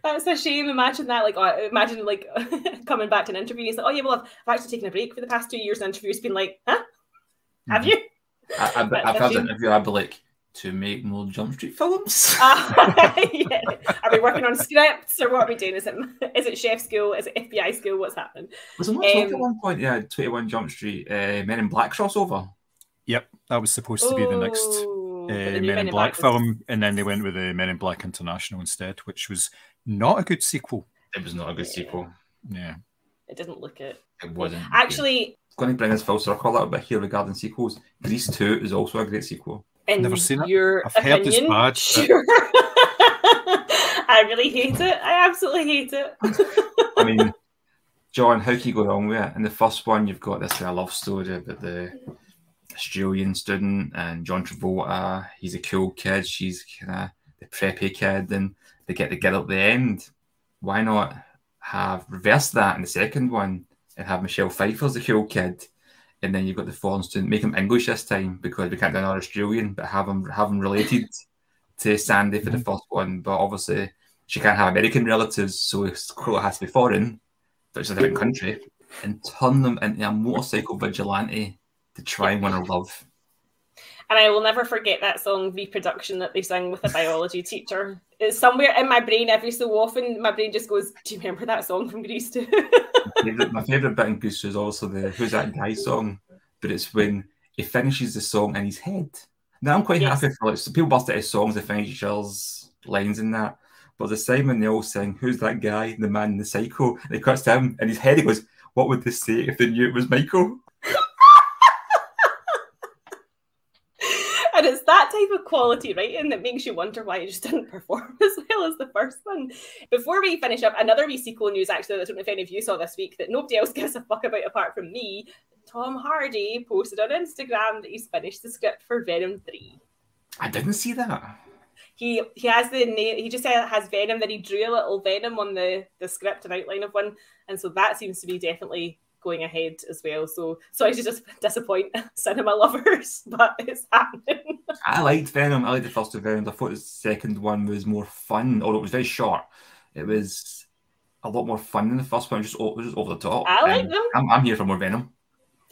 That's a shame. Imagine that. Like, uh, imagine like coming back to an interview. He's like, "Oh yeah, well, I've, I've actually taken a break for the past two years." And interview's been like, "Huh? Have Mhm. you?" I, I, I've had an interview. I'd be like, to make more Jump Street films. Ah, yeah. Are we working on scripts or what are we doing? Is it is it chef school? Is it FBI school? What's happening? Was it not talk at Um, one point? Yeah, Twenty One Jump Street, uh, Men in Black crossover. Yep, that was supposed to be the next Oh, uh, but the Men, new in Black was- film, and then they went with the Men in Black International instead, which was not a good sequel. It was not a good sequel. Yeah, It didn't look it. It wasn't. Actually, going to bring us full circle a little bit here regarding sequels. Grease Two is also a great sequel. In Never seen it. your I've heard it's opinion, bad, sure. I really hate it. I absolutely hate it. I mean, John, how can you go wrong with it? In the first one, you've got this kind of love story about the Australian student and John Travolta. He's a cool kid. She's kind of the preppy kid, and they get together at the end. Why not have reverse that in the second one and have Michelle Pfeiffer as the cool kid, and then you've got the foreign student make them English this time because we can't do another Australian, but have them have him related to Sandy for the mm-hmm. first one. But obviously, she can't have American relatives, so. It has to be foreign, but it's a different country, and turn them into a motorcycle vigilante to try and win her love. And I will never forget that song reproduction that they sang with a biology teacher. It's somewhere in my brain every so often. My brain just goes, Do you remember that song from Grease Two? Favourite- my favourite bit in Goose is also the Who's That Guy song, but it's when he finishes the song in his head. Now I'm quite Yes. happy for like so people bust out his songs, they finish each other's lines in that. But the Simon they all sing, Who's that guy? The man in the cycle. And he cuts to him and his head, he goes, What would they say if they knew it was Michael? and it's that type of quality writing that makes you wonder why it just didn't perform as well as the first one. Before we finish up, another wee sequel news actually, that I don't know if any of you saw this week that nobody else gives a fuck about apart from me. Tom Hardy posted on Instagram that he's finished the script for Venom 3. I didn't see that. He he has the name he just said has Venom, that he drew a little Venom on the, the script, an outline of one. And so that seems to be definitely going ahead as well. So sorry to just disappoint cinema lovers, but it's happening. I liked Venom. I liked the first two Venoms. I thought the second one was more fun, although it was very short. It was a lot more fun than the first one. Just, it was just over the top. I like And them. I'm, I'm here for more Venom.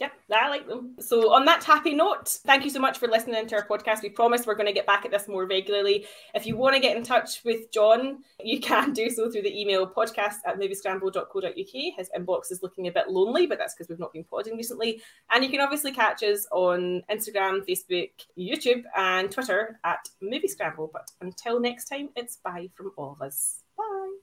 Yep, I like them. So, on that happy note, thank you so much for listening to our podcast. We promise we're going to get back at this more regularly. If you want to get in touch with John, you can do so through the email podcast at moviescramble.co.uk. His inbox is looking a bit lonely, but that's because we've not been podding recently. And you can obviously catch us on Instagram, Facebook, YouTube, and Twitter at Movie Scramble. But until next time, it's bye from all of us.